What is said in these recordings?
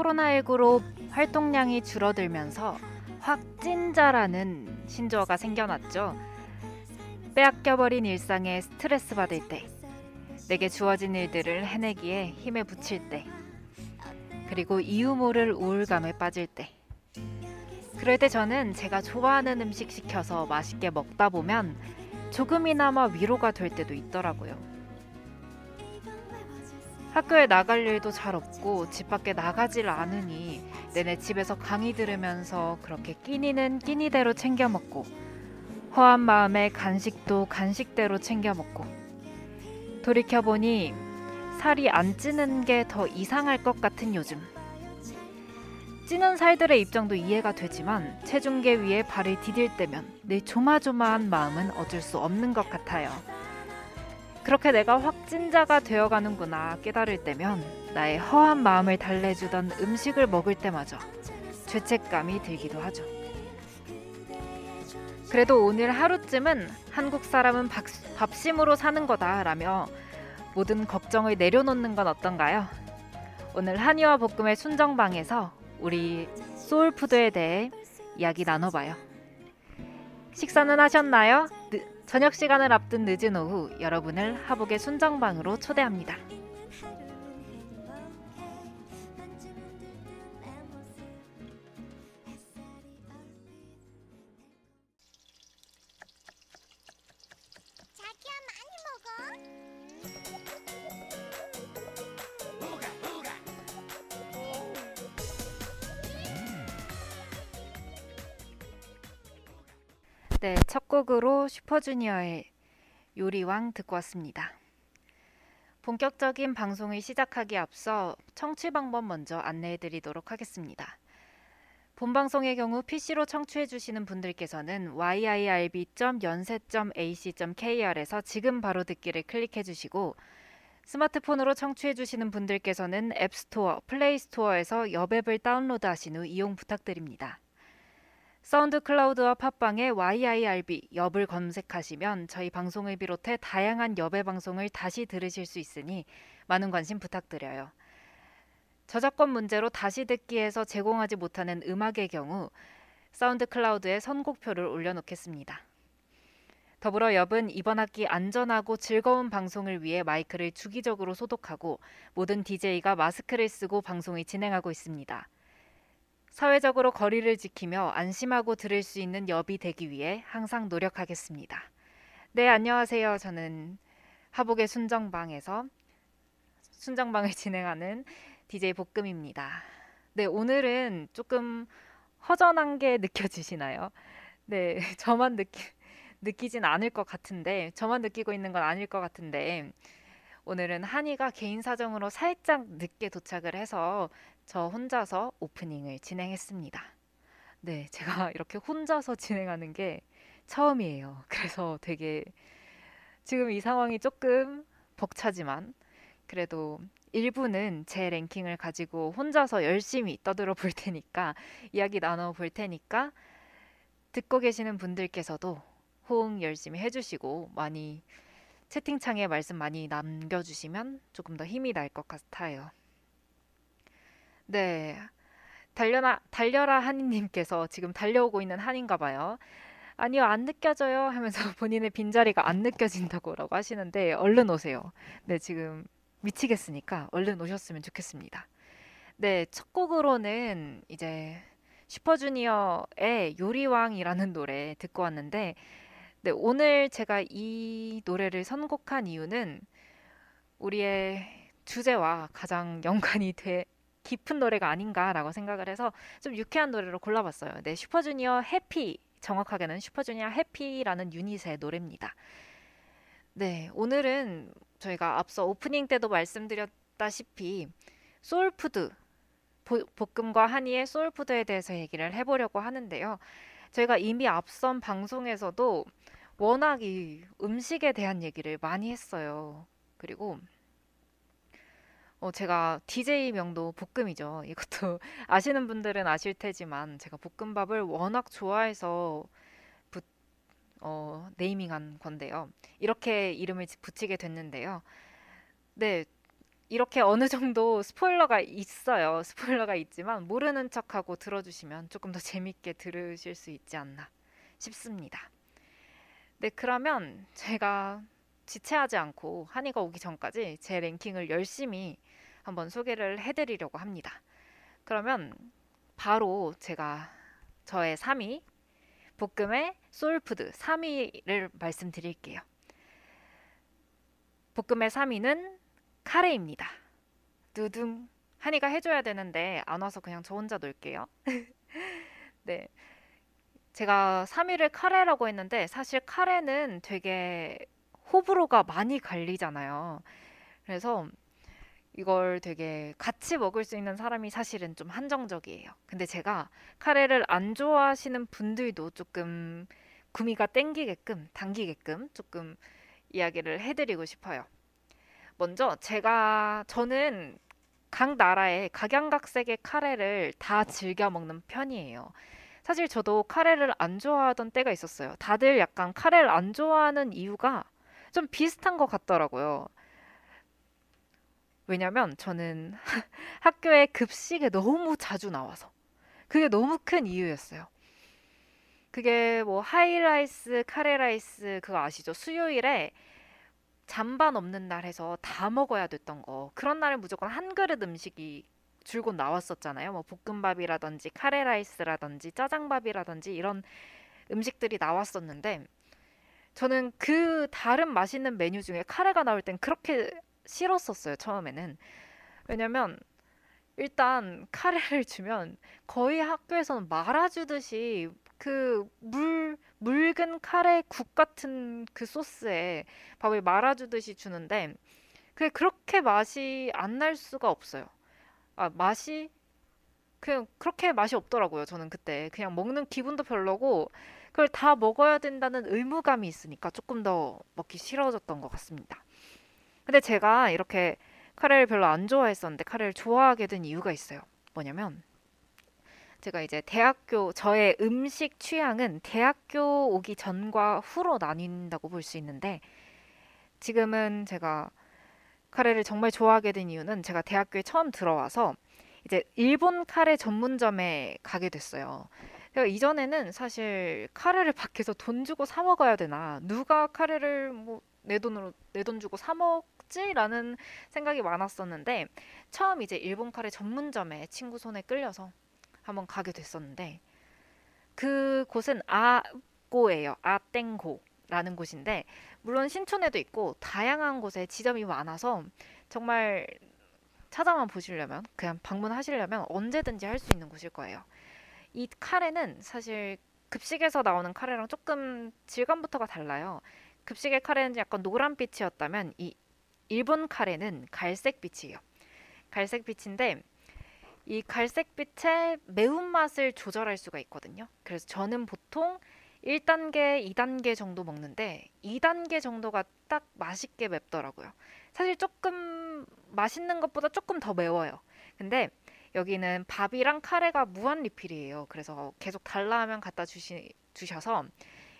코로나19로 활동량이 줄어들면서 확진자라는 신조어가 생겨났죠. 빼앗겨버린 일상에 스트레스 받을 때, 내게 주어진 일들을 해내기에 힘에 부칠 때, 그리고 이유 모를 우울감에 빠질 때. 그럴 때 저는 제가 좋아하는 음식 시켜서 맛있게 먹다 보면 조금이나마 위로가 될 때도 있더라고요. 학교에 나갈 일도 잘 없고 집 밖에 나가질 않으니 내내 집에서 강의 들으면서 그렇게 끼니는 끼니대로 챙겨 먹고 허한 마음에 간식도 간식대로 챙겨 먹고 돌이켜보니 살이 안 찌는 게 더 이상할 것 같은 요즘 찌는 살들의 입장도 이해가 되지만 체중계 위에 발을 디딜 때면 내 조마조마한 마음은 어쩔 수 없는 것 같아요. 그렇게 내가 확진자가 되어가는구나 깨달을 때면 나의 허한 마음을 달래주던 음식을 먹을 때마저 죄책감이 들기도 하죠. 그래도 오늘 하루쯤은 한국 사람은 밥, 밥심으로 사는 거다라며 모든 걱정을 내려놓는 건 어떤가요? 오늘 한이와 볶음의 순정방에서 우리 소울푸드에 대해 이야기 나눠봐요. 식사는 하셨나요? 늦, 저녁 시간을 앞둔 늦은 오후 여러분을 하복의 순정방으로 초대합니다. 네, 첫 곡으로 슈퍼주니어의 요리왕 듣고 왔습니다. 본격적인 방송을 시작하기 앞서 청취 방법 먼저 안내해 드리도록 하겠습니다. 본 방송의 경우 PC로 청취해 주시는 분들께서는 yirb.연세.ac.kr에서 지금 바로 듣기를 클릭해 주시고 스마트폰으로 청취해 주시는 분들께서는 앱스토어, 플레이스토어에서 여앱을 다운로드 하신 후 이용 부탁드립니다. 사운드 클라우드와 팟빵에 YIRB 엽을 검색하시면 저희 방송을 비롯해 다양한 엽의 방송을 다시 들으실 수 있으니 많은 관심 부탁드려요. 저작권 문제로 다시 듣기에서 제공하지 못하는 음악의 경우 사운드 클라우드에 선곡표를 올려놓겠습니다. 더불어 엽은 이번 학기 안전하고 즐거운 방송을 위해 마이크를 주기적으로 소독하고 모든 DJ가 마스크를 쓰고 방송을 진행하고 있습니다. 사회적으로 거리를 지키며 안심하고 들을 수 있는 엽이 되기 위해 항상 노력하겠습니다. 네, 안녕하세요. 저는 하복의 순정방에서 순정방을 진행하는 DJ 볶음입니다. 네, 오늘은 조금 허전한 게 느껴지시나요? 네, 저만 느끼, 느끼진 않을 것 같은데, 저만 느끼고 있는 건 아닐 것 같은데, 오늘은 한이가 개인 사정으로 살짝 늦게 도착을 해서 저 혼자서 오프닝을 진행했습니다. 네, 제가 이렇게 혼자서 진행하는 게 처음이에요. 그래서 되게 지금 이 상황이 조금 벅차지만 그래도 일부는 제 랭킹을 가지고 혼자서 열심히 떠들어 볼 테니까 이야기 나눠 볼 테니까 듣고 계시는 분들께서도 호응 열심히 해주시고 많이 채팅창에 말씀 많이 남겨주시면 조금 더 힘이 날 것 같아요. 네. 달려라, 달려라 한이님께서 지금 달려오고 있는 한인가 봐요. 아니요, 안 느껴져요 하면서 본인의 빈자리가 안 느껴진다고라고 하시는데 얼른 오세요. 네, 지금 미치겠으니까 얼른 오셨으면 좋겠습니다. 네, 첫 곡으로는 이제 슈퍼주니어의 요리왕이라는 노래 듣고 왔는데 네, 오늘 제가 이 노래를 선곡한 이유는 우리의 주제와 가장 연관이 돼 깊은 노래가 아닌가라고 생각을 해서 좀 유쾌한 노래로 골라봤어요. 네, 슈퍼주니어 해피 정확하게는 슈퍼주니어 해피라는 유닛의 노래입니다. 네, 오늘은 저희가 앞서 오프닝 때도 말씀드렸다시피 soul food 보- 볶음과 한이의 soul food에 대해서 얘기를 해보려고 하는데요. 저희가 이미 앞선 방송에서도 워낙 이 음식에 대한 얘기를 많이 했어요. 그리고 어, 제가 DJ 명도 볶음이죠. 이것도 아시는 분들은 아실 테지만 제가 볶음밥을 워낙 좋아해서 부, 어, 네이밍한 건데요. 이렇게 이름을 지- 붙이게 됐는데요. 네, 이렇게 어느 정도 스포일러가 있어요. 스포일러가 있지만 모르는 척하고 들어주시면 조금 더 재밌게 들으실 수 있지 않나 싶습니다. 네, 그러면 제가 지체하지 않고 한이가 오기 전까지 제 랭킹을 열심히 한번 소개를 해드리려고 합니다. 그러면 바로 제가 저의 3위 볶음의 soul food 3위를 말씀드릴게요. 볶음의 3위는 카레입니다. 두둥. 한이가 해줘야 되는데 안 와서 그냥 저 혼자 놀게요. 네. 제가 3위를 카레라고 했는데 사실 카레는 되게 호불호가 많이 갈리잖아요. 그래서 이걸 되게 같이 먹을 수 있는 사람이 사실은 좀 한정적이에요. 근데 제가 카레를 안 좋아하시는 분들도 조금 구미가 땡기게끔, 당기게끔 조금 이야기를 해드리고 싶어요. 먼저 제가, 저는 각 나라의 각양각색의 카레를 다 즐겨 먹는 편이에요. 사실 저도 카레를 안 좋아하던 때가 있었어요. 다들 약간 카레를 안 좋아하는 이유가 좀 비슷한 것 같더라고요. 왜냐면 저는 학교에 급식에 너무 자주 나와서 그게 너무 큰 이유였어요. 그게 뭐 하이라이스, 카레라이스 그거 아시죠? 수요일에 잔반 없는 날 해서 다 먹어야 됐던 거. 그런 날은 무조건 한 그릇 음식이 줄곧 나왔었잖아요. 뭐 볶음밥이라든지 카레라이스라든지 짜장밥이라든지 이런 음식들이 나왔었는데 저는 그 다른 맛있는 메뉴 중에 카레가 나올 땐 그렇게 싫었었어요, 처음에는. 왜냐면 일단 카레를 주면 거의 학교에서는 말아주듯이 그 물, 묽은 카레 국 같은 그 소스에 밥을 말아주듯이 주는데 그게 그렇게 맛이 안 날 수가 없어요. 아, 맛이 그냥 그렇게 맛이 없더라고요. 저는 그때 그냥 먹는 기분도 별로고 그걸 다 먹어야 된다는 의무감이 있으니까 조금 더 먹기 싫어졌던 것 같습니다. 근데 제가 이렇게 카레를 별로 안 좋아했었는데 카레를 좋아하게 된 이유가 있어요. 뭐냐면 제가 이제 대학교 저의 음식 취향은 대학교 오기 전과 후로 나뉜다고 볼 수 있는데 지금은 제가 카레를 정말 좋아하게 된 이유는 제가 대학교에 처음 들어와서 이제 일본 카레 전문점에 가게 됐어요. 제가 이전에는 사실 카레를 밖에서 돈 주고 사 먹어야 되나 누가 카레를 뭐 내 돈으로 내 돈 주고 사 먹지라는 생각이 많았었는데 처음 이제 일본 카레 전문점에 친구 손에 끌려서 한번 가게 됐었는데 그 곳은 아고예요. 아땡고라는 곳인데 물론 신촌에도 있고 다양한 곳에 지점이 많아서 정말 찾아만 보시려면 그냥 방문하시려면 언제든지 할 수 있는 곳일 거예요. 이 카레는 사실 급식에서 나오는 카레랑 조금 질감부터가 달라요. 급식의 카레는 약간 노란빛이었다면 이 일본 카레는 갈색빛이에요. 갈색빛인데 이 갈색빛의 매운맛을 조절할 수가 있거든요. 그래서 저는 보통 1단계, 2단계 정도 먹는데 2단계 정도가 딱 맛있게 맵더라고요. 사실 조금 맛있는 것보다 조금 더 매워요. 근데 여기는 밥이랑 카레가 무한 리필이에요. 그래서 계속 달라 하면 갖다 주시, 주셔서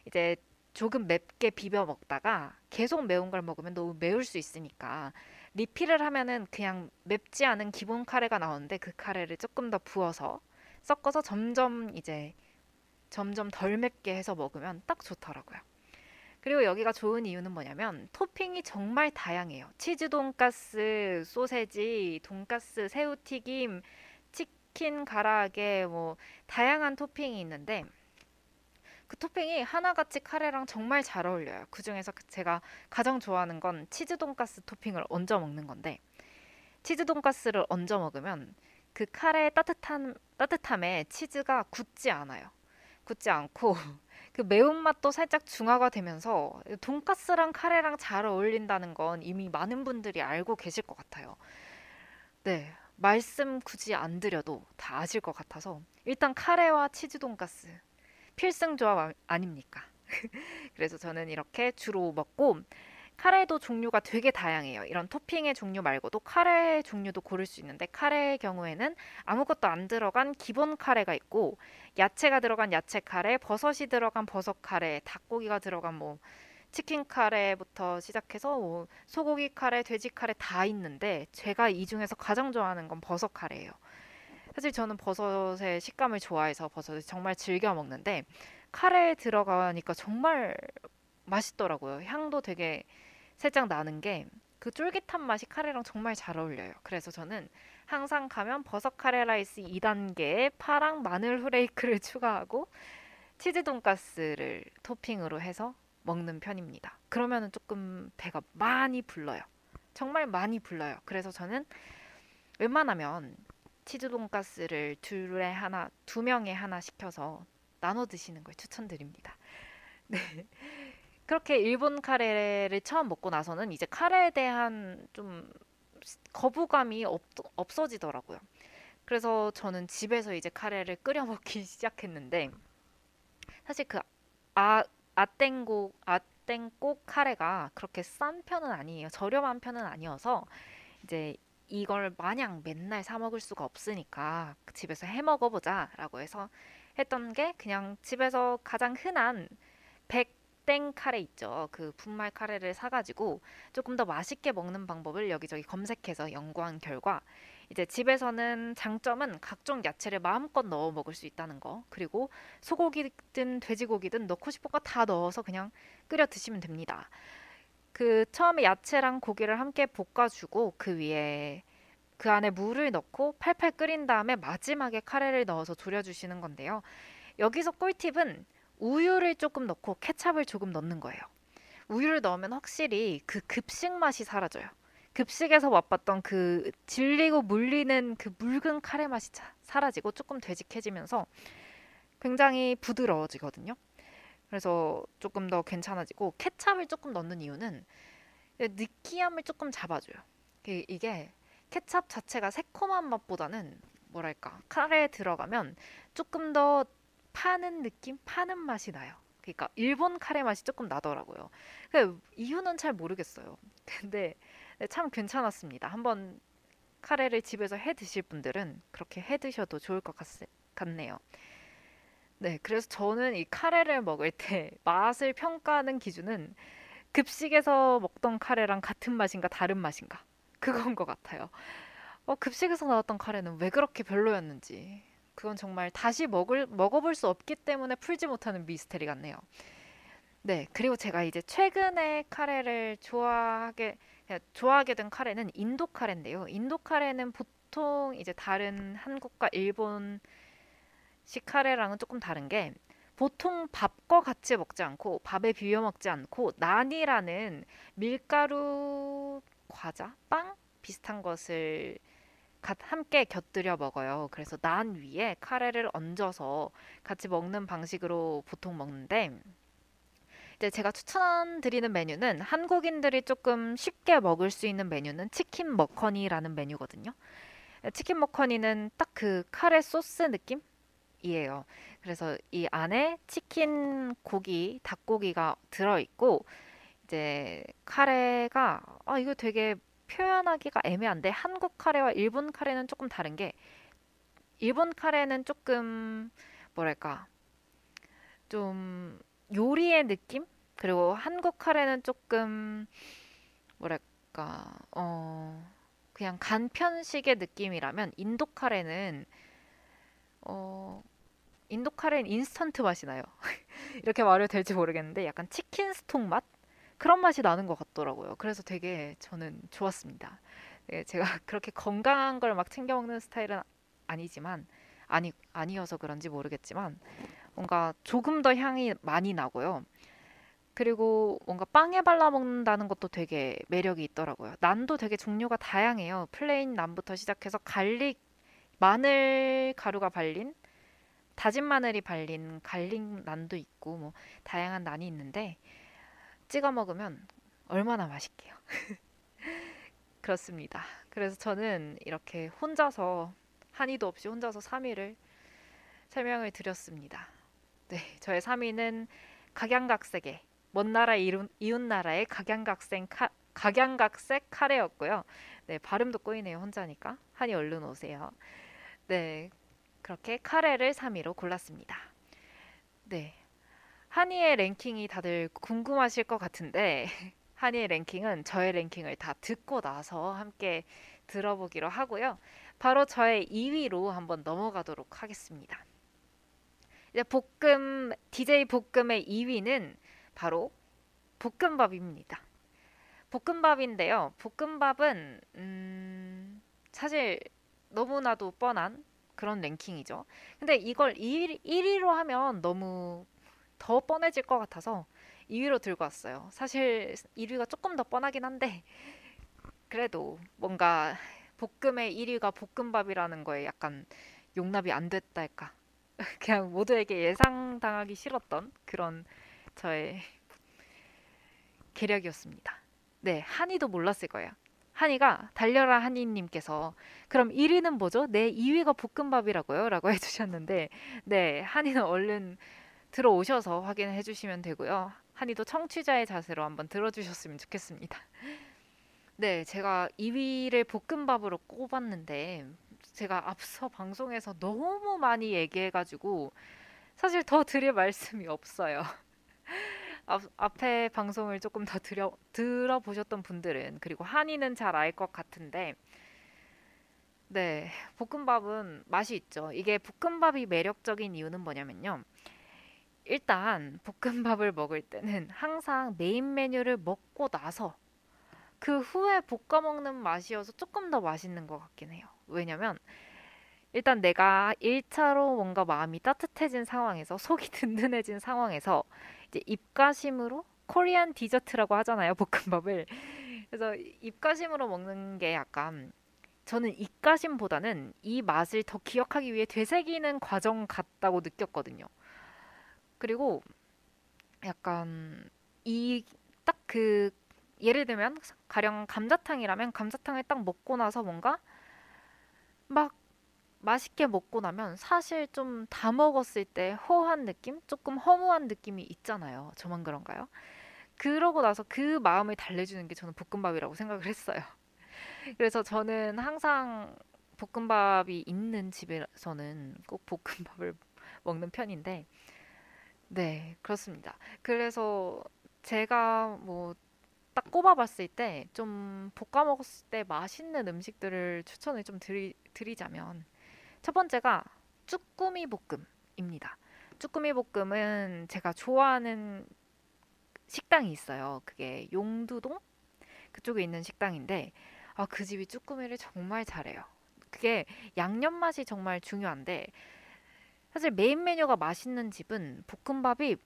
이제 조금 맵게 비벼 먹다가 계속 매운 걸 먹으면 너무 매울 수 있으니까 리필을 하면은 그냥 맵지 않은 기본 카레가 나오는데 그 카레를 조금 더 부어서 섞어서 점점 이제 점점 덜 맵게 해서 먹으면 딱 좋더라고요. 그리고 여기가 좋은 이유는 뭐냐면 토핑이 정말 다양해요. 치즈 돈가스, 소세지, 돈가스, 새우튀김, 치킨 가라아게 뭐 다양한 토핑이 있는데 그 토핑이 하나같이 카레랑 정말 잘 어울려요. 그 중에서 제가 가장 좋아하는 건 치즈 돈가스 토핑을 얹어 먹는 건데 치즈 돈가스를 얹어 먹으면 그 카레의 따뜻한 따뜻함에 치즈가 굳지 않아요. 굳지 않고 그 매운맛도 살짝 중화가 되면서 돈까스랑 카레랑 잘 어울린다는 건 이미 많은 분들이 알고 계실 것 같아요. 네, 말씀 굳이 안 드려도 다 아실 것 같아서 일단 카레와 치즈 돈까스 필승 조합 아- 아닙니까? 그래서 저는 이렇게 주로 먹고 카레도 종류가 되게 다양해요. 이런 토핑의 종류 말고도 카레 종류도 고를 수 있는데 카레의 경우에는 아무것도 안 들어간 기본 카레가 있고 야채가 들어간 야채 카레, 버섯이 들어간 버섯 카레, 닭고기가 들어간 뭐 치킨 카레부터 시작해서 뭐 소고기 카레, 돼지 카레 다 있는데 제가 이 중에서 가장 좋아하는 건 버섯 카레예요. 사실 저는 버섯의 식감을 좋아해서 버섯을 정말 즐겨 먹는데 카레에 들어가니까 정말 맛있더라고요. 향도 되게 살짝 나는 게 그 쫄깃한 맛이 카레랑 정말 잘 어울려요. 그래서 저는 항상 가면 버섯 카레 라이스 2단계에 파랑 마늘 flake를 추가하고 치즈 돈가스를 토핑으로 해서 먹는 편입니다. 그러면은 조금 배가 많이 불러요. 정말 많이 불러요. 그래서 저는 웬만하면 치즈 돈가스를 둘에 하나, 두 명에 하나 시켜서 나눠 드시는 걸 추천드립니다. 네. 그렇게 일본 카레를 처음 먹고 나서는 이제 카레에 대한 좀 거부감이 없, 없어지더라고요. 그래서 저는 집에서 이제 카레를 끓여 먹기 시작했는데 사실 그 아, 아땡고 아땡꼭 카레가 그렇게 싼 편은 아니에요. 저렴한 편은 아니어서 이제 이걸 마냥 맨날 사 먹을 수가 없으니까 집에서 해 먹어보자라고 해서 했던 게 그냥 집에서 가장 흔한 백땡 카레 있죠. 그 분말 카레를 사가지고 조금 더 맛있게 먹는 방법을 여기저기 검색해서 연구한 결과 이제 집에서는 장점은 각종 야채를 마음껏 넣어 먹을 수 있다는 거. 그리고 소고기든 돼지고기든 넣고 싶은 거 다 넣어서 그냥 끓여 드시면 됩니다. 그 처음에 야채랑 고기를 함께 볶아주고 그 위에 그 안에 물을 넣고 팔팔 끓인 다음에 마지막에 카레를 넣어서 졸여주시는 건데요. 여기서 꿀팁은 우유를 조금 넣고 케찹을 조금 넣는 거예요. 우유를 넣으면 확실히 그 급식 맛이 사라져요. 급식에서 맛봤던 그 질리고 물리는 그 묽은 카레 맛이 사라지고 조금 되직해지면서 굉장히 부드러워지거든요. 그래서 조금 더 괜찮아지고 케찹을 조금 넣는 이유는 느끼함을 조금 잡아줘요. 이게 케찹 자체가 새콤한 맛보다는 뭐랄까 카레에 들어가면 조금 더 파는 느낌, 파는 맛이 나요. 그러니까 일본 카레 맛이 조금 나더라고요. 그 이유는 잘 모르겠어요. 근데 네, 참 괜찮았습니다. 한번 카레를 집에서 해 드실 분들은 그렇게 해 드셔도 좋을 것 같, 같네요. 네, 그래서 저는 이 카레를 먹을 때 맛을 평가하는 기준은 급식에서 먹던 카레랑 같은 맛인가 다른 맛인가 그건 것 같아요. 어, 급식에서 나왔던 카레는 왜 그렇게 별로였는지 그건 정말 다시 먹을 먹어볼 수 없기 때문에 풀지 못하는 미스테리 같네요. 네, 그리고 제가 이제 최근에 카레를 좋아하게 좋아하게 된 카레는 인도 카레인데요. 인도 카레는 보통 이제 다른 한국과 일본 식 카레랑은 조금 다른 게 보통 밥과 같이 먹지 않고 밥에 비벼 먹지 않고 난이라는 밀가루 과자, 빵 비슷한 것을 함께 곁들여 먹어요. 그래서 난 위에 카레를 얹어서 같이 먹는 방식으로 보통 먹는데 이제 제가 추천드리는 메뉴는 한국인들이 조금 쉽게 먹을 수 있는 메뉴는 치킨 머커니라는 메뉴거든요. 치킨 머커니는 딱 그 카레 소스 느낌 이에요. 그래서 이 안에 치킨 고기, 닭고기가 들어있고 이제 카레가 아 이거 되게 표현하기가 애매한데 한국 카레와 일본 카레는 조금 다른 게 일본 카레는 조금 뭐랄까 좀 요리의 느낌? 그리고 한국 카레는 조금 뭐랄까 어 그냥 간편식의 느낌이라면 인도 카레는 어 인도 카레는 인스턴트 맛이 나요. 이렇게 말해도 될지 모르겠는데 약간 치킨 스톡 맛 그런 맛이 나는 것 같더라고요. 그래서 되게 저는 좋았습니다. 네, 제가 그렇게 건강한 걸 막 챙겨 먹는 스타일은 아니지만 아니 아니어서 그런지 모르겠지만 뭔가 조금 더 향이 많이 나고요. 그리고 뭔가 빵에 발라 먹는다는 것도 되게 매력이 있더라고요. 난도 되게 종류가 다양해요. plain 난부터 시작해서 garlic, 마늘 가루가 발린, 다진 마늘이 발린 garlic 난도 있고 뭐 다양한 난이 있는데 찍어 먹으면 얼마나 맛있게요. 그렇습니다. 그래서 저는 이렇게 혼자서 한이도 없이 혼자서 3위를 설명을 드렸습니다. 네, 저의 3위는 각양각색의 먼 나라 이웃 나라의 각양각색 카, 각양각색 카레였고요. 네, 발음도 꼬이네요. 혼자니까. 한이 얼른 오세요. 네, 그렇게 카레를 3위로 골랐습니다. 네. 한이의 랭킹이 다들 궁금하실 것 같은데 한이의 랭킹은 저의 랭킹을 다 듣고 나서 함께 들어보기로 하고요. 바로 저의 2위로 한번 넘어가도록 하겠습니다. 이제 볶음 DJ 볶음의 2위는 바로 볶음밥입니다. 볶음밥인데요. 볶음밥은 음, 사실 너무나도 뻔한 그런 랭킹이죠. 근데 이걸 1, 1위로 하면 너무 더 뻔해질 것 같아서 2위로 들고 왔어요. 사실 1위가 조금 더 뻔하긴 한데 그래도 뭔가 볶음의 1위가 볶음밥이라는 거에 약간 용납이 안 됐달까. 그냥 모두에게 예상당하기 싫었던 그런 저의 계략이었습니다. 네, 한이도 몰랐을 거예요. 한이가 달려라 한이님께서 그럼 1위는 뭐죠? 네, 2위가 볶음밥이라고요? 라고 해주셨는데 네, 한이는 얼른 들어오셔서 확인해 주시면 되고요. 한이도 청취자의 자세로 한번 들어주셨으면 좋겠습니다. 네, 제가 2위를 볶음밥으로 꼽았는데 제가 앞서 방송에서 너무 많이 얘기해가지고 사실 더 드릴 말씀이 없어요. 앞, 앞에 방송을 조금 더 들여, 들어보셨던 분들은 그리고 한이는 잘 알 것 같은데 네, 볶음밥은 맛이 있죠. 이게 볶음밥이 매력적인 이유는 뭐냐면요. 일단 볶음밥을 먹을 때는 항상 메인 메뉴를 먹고 나서 그 후에 볶아 먹는 맛이어서 조금 더 맛있는 것 같긴 해요. 왜냐면 일단 내가 1차로 뭔가 마음이 따뜻해진 상황에서 속이 든든해진 상황에서 이제 입가심으로 코리안 디저트라고 하잖아요, 볶음밥을. 그래서 입가심으로 먹는 게 약간 저는 입가심보다는 이 맛을 더 기억하기 위해 되새기는 과정 같다고 느꼈거든요. 그리고 약간 이 딱 그 예를 들면 가령 감자탕이라면 감자탕을 딱 먹고 나서 뭔가 막 맛있게 먹고 나면 사실 좀 다 먹었을 때 허한 느낌? 조금 허무한 느낌이 있잖아요. 저만 그런가요? 그러고 나서 그 마음을 달래주는 게 저는 볶음밥이라고 생각을 했어요. 그래서 저는 항상 볶음밥이 있는 집에서는 꼭 볶음밥을 먹는 편인데, 네, 그렇습니다. 그래서 제가 뭐 딱 꼽아봤을 때 좀 볶아 먹었을 때 맛있는 음식들을 추천을 좀 드리, 드리자면 첫 번째가 쭈꾸미 볶음입니다. 쭈꾸미 볶음은 제가 좋아하는 식당이 있어요. 그게 용두동 그쪽에 있는 식당인데 아, 그 집이 쭈꾸미를 정말 잘해요. 그게 양념 맛이 정말 중요한데 사실 메인 메뉴가 맛있는 집은 볶음밥이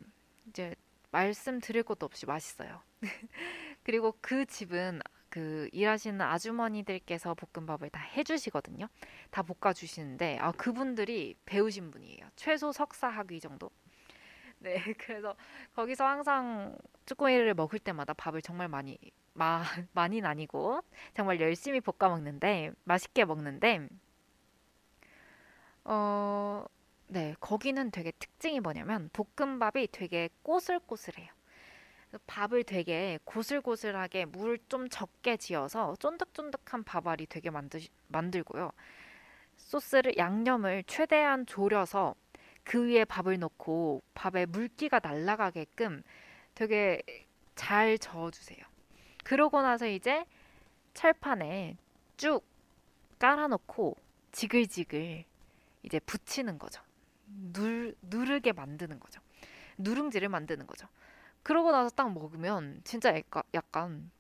이제 말씀드릴 것도 없이 맛있어요. 그리고 그 집은 그 일하시는 아주머니들께서 볶음밥을 다 해주시거든요. 다 볶아주시는데 아 그분들이 배우신 분이에요. 최소 석사 학위 정도. 네, 그래서 거기서 항상 쭈꾸미를 먹을 때마다 밥을 정말 많이 마, 많이는 아니고 정말 열심히 볶아 먹는데 맛있게 먹는데 어, 네, 거기는 되게 특징이 뭐냐면 볶음밥이 되게 꼬슬꼬슬해요. 밥을 되게 고슬고슬하게 물 좀 적게 지어서 쫀득쫀득한 밥알이 되게 만드, 만들고요. 소스를 양념을 최대한 졸여서 그 위에 밥을 넣고 밥에 물기가 날아가게끔 되게 잘 저어주세요. 그러고 나서 이제 철판에 쭉 깔아놓고 지글지글 이제 붙이는 거죠. 누, 누르게 만드는 거죠. 누룽지를 만드는 거죠. 그러고 나서 딱 먹으면 진짜 약간,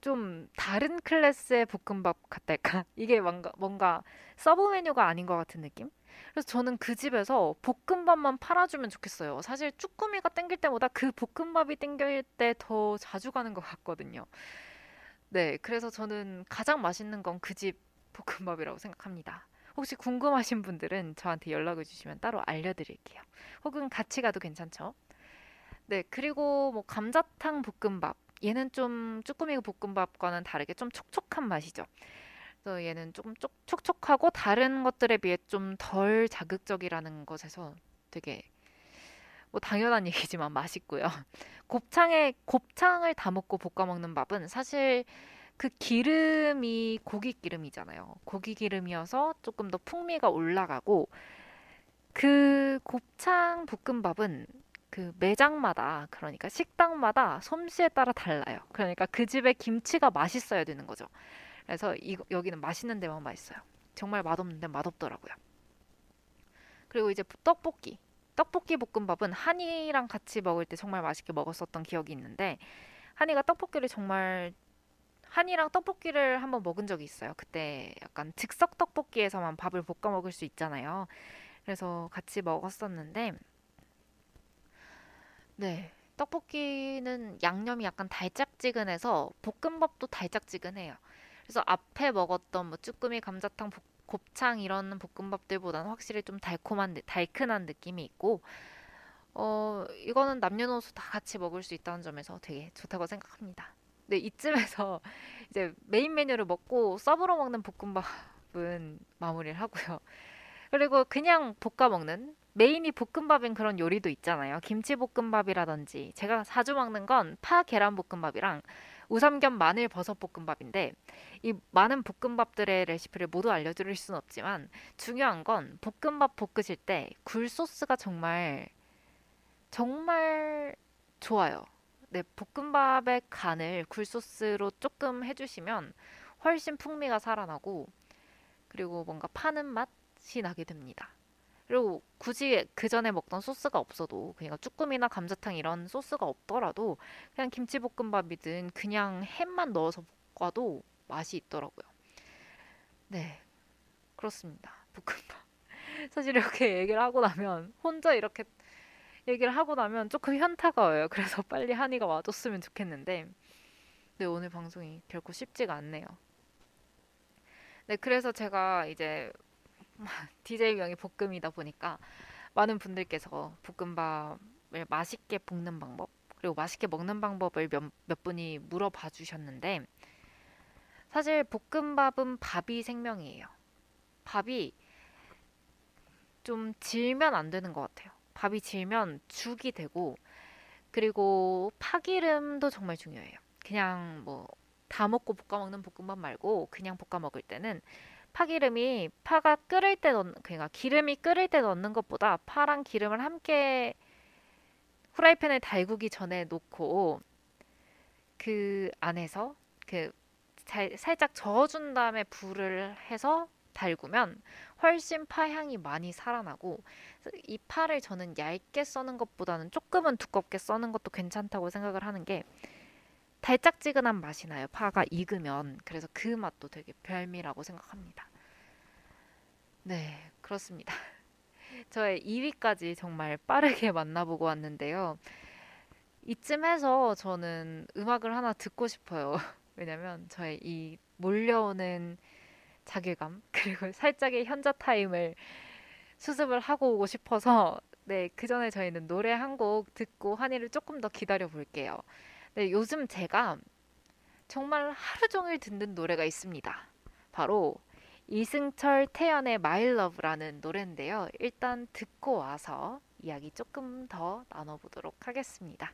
좀 다른 클래스의 볶음밥 같달까? 이게 뭔가, 뭔가 sub 메뉴가 아닌 것 같은 느낌? 그래서 저는 그 집에서 볶음밥만 팔아주면 좋겠어요. 사실 쭈꾸미가 땡길 때보다 그 볶음밥이 땡길 때 더 자주 가는 것 같거든요. 네, 그래서 저는 가장 맛있는 건 그 집 볶음밥이라고 생각합니다. 혹시 궁금하신 분들은 저한테 연락을 주시면 따로 알려드릴게요. 혹은 같이 가도 괜찮죠? 네, 그리고 뭐 감자탕 볶음밥. 얘는 좀 쭈꾸미 볶음밥과는 다르게 좀 촉촉한 맛이죠. 그래서 얘는 조금 촉, 촉촉하고 다른 것들에 비해 좀 덜 자극적이라는 것에서 되게 뭐 당연한 얘기지만 맛있고요. 곱창에 곱창을 다 먹고 볶아 먹는 밥은 사실 그 기름이 고기 기름이잖아요. 고기 기름이어서 조금 더 풍미가 올라가고 그 곱창 볶음밥은 그 매장마다 그러니까 식당마다 솜씨에 따라 달라요. 그러니까 그 집의 김치가 맛있어야 되는 거죠. 그래서 이, 여기는 맛있는 데만 맛있어요. 정말 맛없는 데 맛없더라고요. 그리고 이제 떡볶이. 떡볶이 볶음밥은 한이랑 같이 먹을 때 정말 맛있게 먹었었던 기억이 있는데 한이가 떡볶이를 정말 한이랑 떡볶이를 한번 먹은 적이 있어요. 그때 약간 즉석 떡볶이에서만 밥을 볶아 먹을 수 있잖아요. 그래서 같이 먹었었는데 네. 떡볶이는 양념이 약간 달짝지근해서 볶음밥도 달짝지근해요. 그래서 앞에 먹었던 뭐 쭈꾸미, 감자탕, 볶- 곱창 이런 볶음밥들보다는 확실히 좀 달콤한, 느- 달큰한 느낌이 있고, 어, 이거는 남녀노소 다 같이 먹을 수 있다는 점에서 되게 좋다고 생각합니다. 네, 이쯤에서 이제 메인 메뉴를 먹고 sub로 먹는 볶음밥은 마무리를 하고요. 그리고 그냥 볶아 먹는 main이 볶음밥인 그런 요리도 있잖아요. 김치볶음밥이라든지 제가 자주 먹는 건 파 계란볶음밥이랑 우삼겹 마늘 버섯 볶음밥인데 이 많은 볶음밥들의 레시피를 모두 알려드릴 수는 없지만 중요한 건 볶음밥 볶으실 때 굴 소스가 정말 정말 좋아요. 네, 볶음밥의 간을 굴 소스로 조금 해주시면 훨씬 풍미가 살아나고 그리고 뭔가 파는 맛이 나게 됩니다. 그리고 굳이 그 전에 먹던 소스가 없어도 그러니까 쭈꾸미나 감자탕 이런 소스가 없더라도 그냥 김치볶음밥이든 그냥 햄만 넣어서 볶아도 맛이 있더라고요. 네, 그렇습니다. 볶음밥. 사실 이렇게 얘기를 하고 나면 혼자 이렇게 얘기를 하고 나면 조금 현타가 와요. 그래서 빨리 한이가 와줬으면 좋겠는데 네, 오늘 방송이 결코 쉽지가 않네요. 네, 그래서 제가 이제 DJ 명이 볶음이다 보니까 많은 분들께서 볶음밥을 맛있게 볶는 방법 그리고 맛있게 먹는 방법을 몇, 몇 분이 물어봐 주셨는데 사실 볶음밥은 밥이 생명이에요. 밥이 좀 질면 안 되는 것 같아요. 밥이 질면 죽이 되고 그리고 파기름도 정말 중요해요. 그냥 뭐 다 먹고 볶아 먹는 볶음밥 말고 그냥 볶아 먹을 때는 파기름이 파가 끓을 때 넣는 그러니까 기름이 끓을 때 넣는 것보다 파랑 기름을 함께 후라이팬에 달구기 전에 놓고 그 안에서 그 잘, 살짝 저어준 다음에 불을 해서 달구면 훨씬 파 향이 많이 살아나고 이 파를 저는 얇게 써는 것보다는 조금은 두껍게 써는 것도 괜찮다고 생각을 하는 게 달짝지근한 맛이 나요. 파가 익으면 그래서 그 맛도 되게 별미라고 생각합니다. 네, 그렇습니다. 저의 2위까지 정말 빠르게 만나보고 왔는데요. 이쯤에서 저는 음악을 하나 듣고 싶어요. 왜냐면 저의 이 몰려오는 자괴감 그리고 살짝의 현자 타임을 수습을 하고 오고 싶어서 네, 그 전에 저희는 노래 한 곡 듣고 한이를 조금 더 기다려 볼게요. 네, 요즘 제가 정말 하루 종일 듣는 노래가 있습니다. 바로 이승철 태연의 My Love라는 노래인데요. 일단 듣고 와서 이야기 조금 더 나눠보도록 하겠습니다.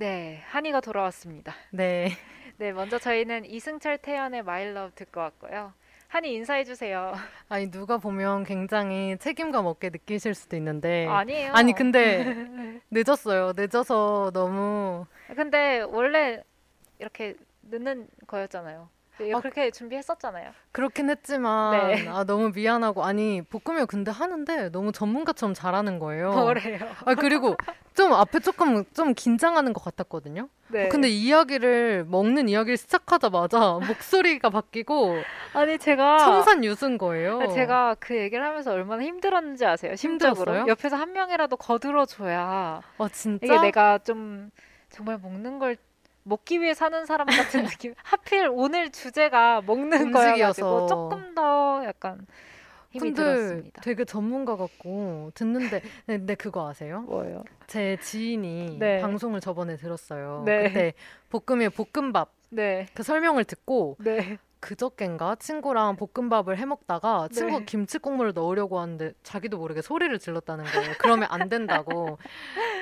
네, 한이가 돌아왔습니다. 네. 네, 먼저 저희는 이승철 태연의 My Love 듣고 왔고요. 한이 인사해 주세요. 아니, 누가 보면 굉장히 책임감 없게 느끼실 수도 있는데. 아니에요. 아니, 근데 늦었어요. 늦어서 너무. 근데 원래 이렇게 늦는 거였잖아요. 네, 아, 그렇게 준비했었잖아요. 그렇긴 했지만, 네. 아, 너무 미안하고. 아니, 볶음을 근데 하는데 너무 전문가처럼 잘하는 거예요. 뭐래요? 아, 그리고 좀 앞에 조금 좀 긴장하는 것 같았거든요. 네. 근데 이야기를, 먹는 이야기를 시작하자마자 목소리가 바뀌고 아니 제가 청산 유수인 거예요. 제가 그 얘기를 하면서 얼마나 힘들었는지 아세요? 심적으로 힘들었어요? 옆에서 한 명이라도 거들어 줘야 아, 진짜? 이게 내가 좀 정말 먹는 걸 먹기 위해 사는 사람 같은 느낌. 하필 오늘 주제가 먹는 거여가지고 음식이어서. 조금 더 약간 힘이 근데 들었습니다. 되게 전문가 같고 듣는데 근데, 근데 그거 아세요? 뭐예요? 제 지인이 네. 방송을 저번에 들었어요. 네. 그때 볶음에 볶음밥 네, 그 설명을 듣고 네. 그저껜가 친구랑 볶음밥을 해 먹다가 네. 김치 국물을 넣으려고 하는데 자기도 모르게 소리를 질렀다는 거예요. 그러면 안 된다고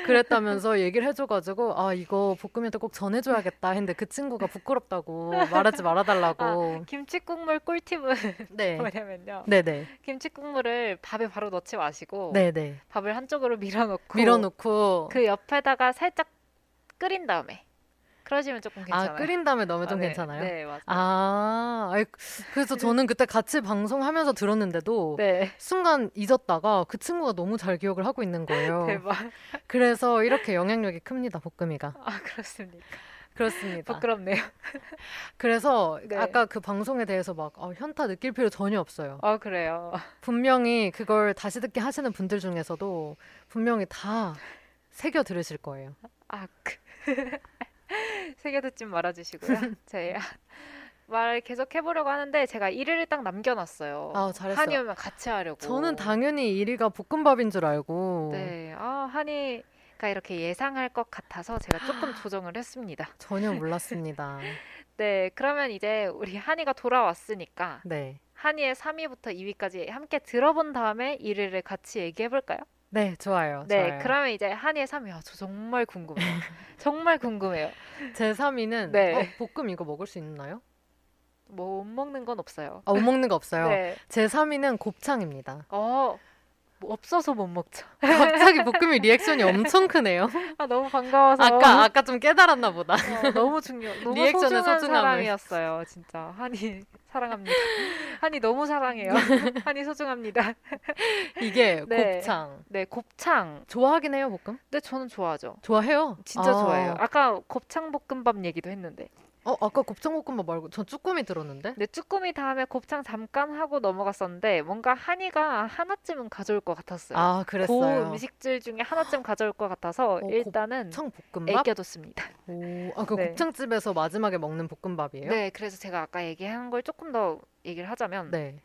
그랬다면서 얘기를 해줘가지고 아 이거 볶음이한테 꼭 전해줘야겠다 했는데 그 친구가 부끄럽다고 말하지 말아달라고 김치 국물 꿀팁은 네 뭐냐면요. 네네 김치 국물을 밥에 바로 넣지 마시고 네네 밥을 한쪽으로 밀어놓고 밀어놓고 그 옆에다가 살짝 끓인 다음에 그러시면 조금 괜찮아요. 아 끓인 다음에 넣으면 좀 아, 네. 괜찮아요? 네, 맞아요. 아, 그래서 저는 그때 같이 방송하면서 들었는데도 네. 순간 잊었다가 그 친구가 너무 잘 기억을 하고 있는 거예요. 대박. 그래서 이렇게 영향력이 큽니다, 볶음이가. 아, 그렇습니까? 그렇습니다. 부끄럽네요. 그래서 네. 아까 그 방송에 대해서 막 어, 현타 느낄 필요 전혀 없어요. 아, 그래요. 분명히 그걸 다시 듣기 하시는 분들 중에서도 분명히 다 새겨 들으실 거예요. 아, 그. 새겨 듣지 말아주시고요. 제가 말 계속 해보려고 하는데 제가 1위를 딱 남겨놨어요. 아, 잘했어요. 한이 오면 같이 하려고. 저는 당연히 1위가 볶음밥인 줄 알고 네. 아, 한이 가 이렇게 예상할 것 같아서 제가 조금 조정을 했습니다. 전혀 몰랐습니다. 네. 그러면 이제 우리 한이가 돌아왔으니까 네. 한이의 3위부터 2위까지 함께 들어본 다음에 1위를 같이 얘기해 볼까요? 네, 좋아요. 네, 좋아요. 그러면 이제 한이의 3위. 아, 저 정말 궁금해요. 정말 궁금해요. 제 3위는 네. 어, 볶음 이거 먹을 수 있나요? 뭐 못 먹는 건 없어요. 아, 못 먹는 거 없어요. 네. 제 3위는 곱창입니다. 어, 뭐 없어서 못 먹죠. 갑자기 볶음이 리액션이 엄청 크네요. 아, 너무 반가워서. 아까 아까 좀 깨달았나 보다. 어, 너무 중요, 너무 리액션의 소중한 소중함을. 사람이었어요, 진짜. 한이 사랑합니다. 한이 너무 사랑해요. 한이 소중합니다. 이게 네. 곱창. 네, 곱창. 좋아하긴 해요, 볶음? 네, 저는 좋아하죠. 좋아해요. 진짜 아. 좋아해요. 아까 곱창 볶음밥 얘기도 했는데. 어, 아까 곱창 볶음밥 말고 전 쭈꾸미 들었는데. 근데 쭈꾸미 다음에 곱창 잠깐 하고 넘어갔었는데 뭔가 한이가 하나쯤은 가져올 것 같았어요. 아, 그 그랬어요. 음식들 중에 하나쯤 가져올 것 같아서 어, 일단은 곱창 볶음밥? 애껴뒀습니다. 오, 아, 그 네. 곱창집에서 마지막에 먹는 볶음밥이에요? 네, 그래서 제가 아까 얘기한 걸 조금 더 얘기를 하자면 네.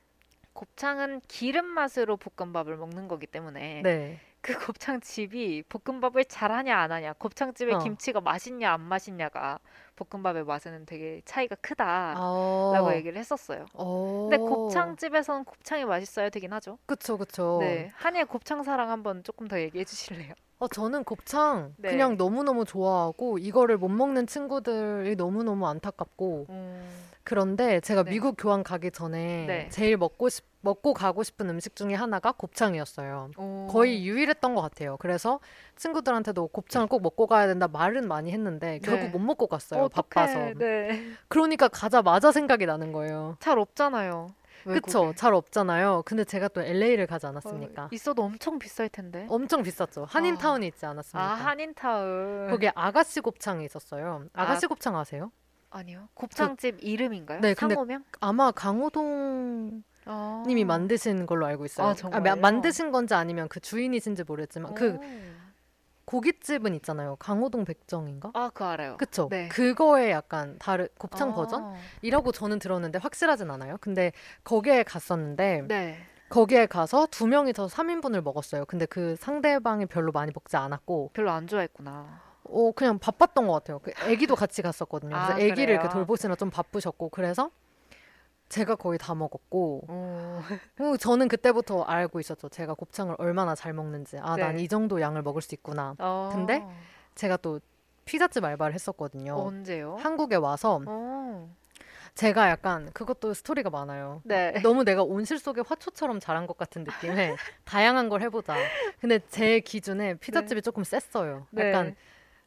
곱창은 기름 맛으로 볶음밥을 먹는 거기 때문에 네. 그 곱창집이 볶음밥을 잘하냐 안 하냐, 곱창집의 어. 김치가 맛있냐 안 맛있냐가 볶음밥의 맛에는 되게 차이가 크다라고 아. 얘기를 했었어요. 어. 근데 곱창집에서는 곱창이 맛있어야 되긴 하죠. 그쵸, 그쵸. 네, 한이의 곱창 사랑 한번 조금 더 얘기해 주실래요? 어, 저는 곱창 네. 그냥 너무너무 좋아하고 이거를 못 먹는 친구들이 너무너무 안타깝고 음, 그런데 제가 네. 미국 교환 가기 전에 네. 제일 먹고 싶, 먹고 가고 싶은 음식 중에 하나가 곱창이었어요. 오. 거의 유일했던 것 같아요. 그래서 친구들한테도 곱창을 꼭 먹고 가야 된다 말은 많이 했는데 결국 네. 못 먹고 갔어요. 어떡해. 바빠서. 네. 그러니까 가자마자 생각이 나는 거예요. 잘 없잖아요. 그쵸? 외국에. 잘 없잖아요. 근데 제가 또 LA를 가지 않았습니까? 어, 있어도 엄청 비쌀 텐데. 엄청 비쌌죠. 한인타운이 있지 아, 않았습니까? 한인타운. 거기에 아가씨 곱창이 있었어요. 아가씨 곱창 아세요? 아니요. 곱창집 이름인가요? 네, 상호명? 아마 강호동 아. 님이 만드신 걸로 알고 있어요. 아, 정말요? 마- 만드신 건지 아니면 그 주인이신지 모르겠지만 그 오. 고깃집은 있잖아요. 강호동 백정인가? 아, 그거 알아요. 그쵸? 네. 그거에 약간 다른 곱창 아. 버전이라고 저는 들었는데 확실하진 않아요. 근데 거기에 갔었는데 네. 거기에 가서 두 명이서 3인분을 먹었어요. 근데 그 상대방이 별로 많이 먹지 않았고 별로 안 좋아했구나. 어 그냥 바빴던 것 같아요. 그 아기도 같이 갔었거든요. 그래서 아, 아기를 이렇게? 돌보시느라 좀 바쁘셨고 그래서 제가 거의 다 먹었고 오. 그리고 저는 그때부터 알고 있었죠. 제가 곱창을 얼마나 잘 먹는지. 아, 난 네. 이 정도 양을 먹을 수 있구나. 어. 근데 제가 또 피자집 알바를 했었거든요. 언제요? 한국에 와서 어. 제가 약간 그것도 스토리가 많아요. 네. 너무 내가 온실 속의 화초처럼 자란 것 같은 느낌에 다양한 걸 해보자. 근데 제 기준에 피자집이 조금 셌어요. 네. 약간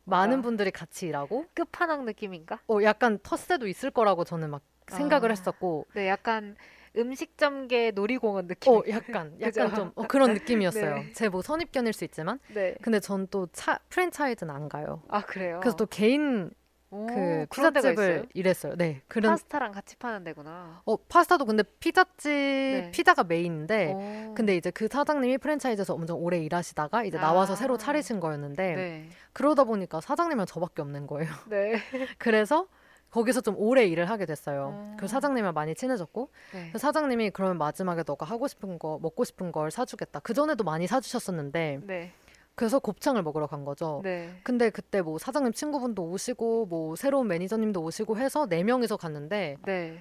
많은 분들이 같이 일하고 끝판왕 느낌인가? 어, 약간 텃세도 있을 거라고 저는 막 생각을 아. 했었고 네, 약간 음식점계 놀이공원 느낌. 어, 약간 약간? 좀 어, 그런 느낌이었어요. 네. 제뭐 선입견일 수 있지만 네. 근데 전또차 프랜차이즈는 안 가요. 아, 그래요? 그래서 또 개인 오, 그 피자집을? 일했어요. 네. 그런 파스타랑 같이 파는 데구나. 어 파스타도 근데 피자집 네. 피자가 메인인데 오. 근데 이제 그 사장님이 프랜차이즈에서 엄청 오래 일하시다가 이제 나와서 아. 새로 차리신 거였는데 네. 그러다 보니까 사장님이랑 저밖에 없는 거예요. 네. 그래서 거기서 좀 오래 일을 하게 됐어요. 음. 그 사장님이랑 많이 친해졌고 네. 그 사장님이 그러면 마지막에 너가 하고 싶은 거 먹고 싶은 걸 사주겠다. 그 전에도 많이 사주셨었는데 네. 그래서 곱창을 먹으러 간 거죠. 네. 근데 그때 뭐 사장님 친구분도 오시고 뭐 새로운 매니저님도 오시고 해서 네 명이서 갔는데 네.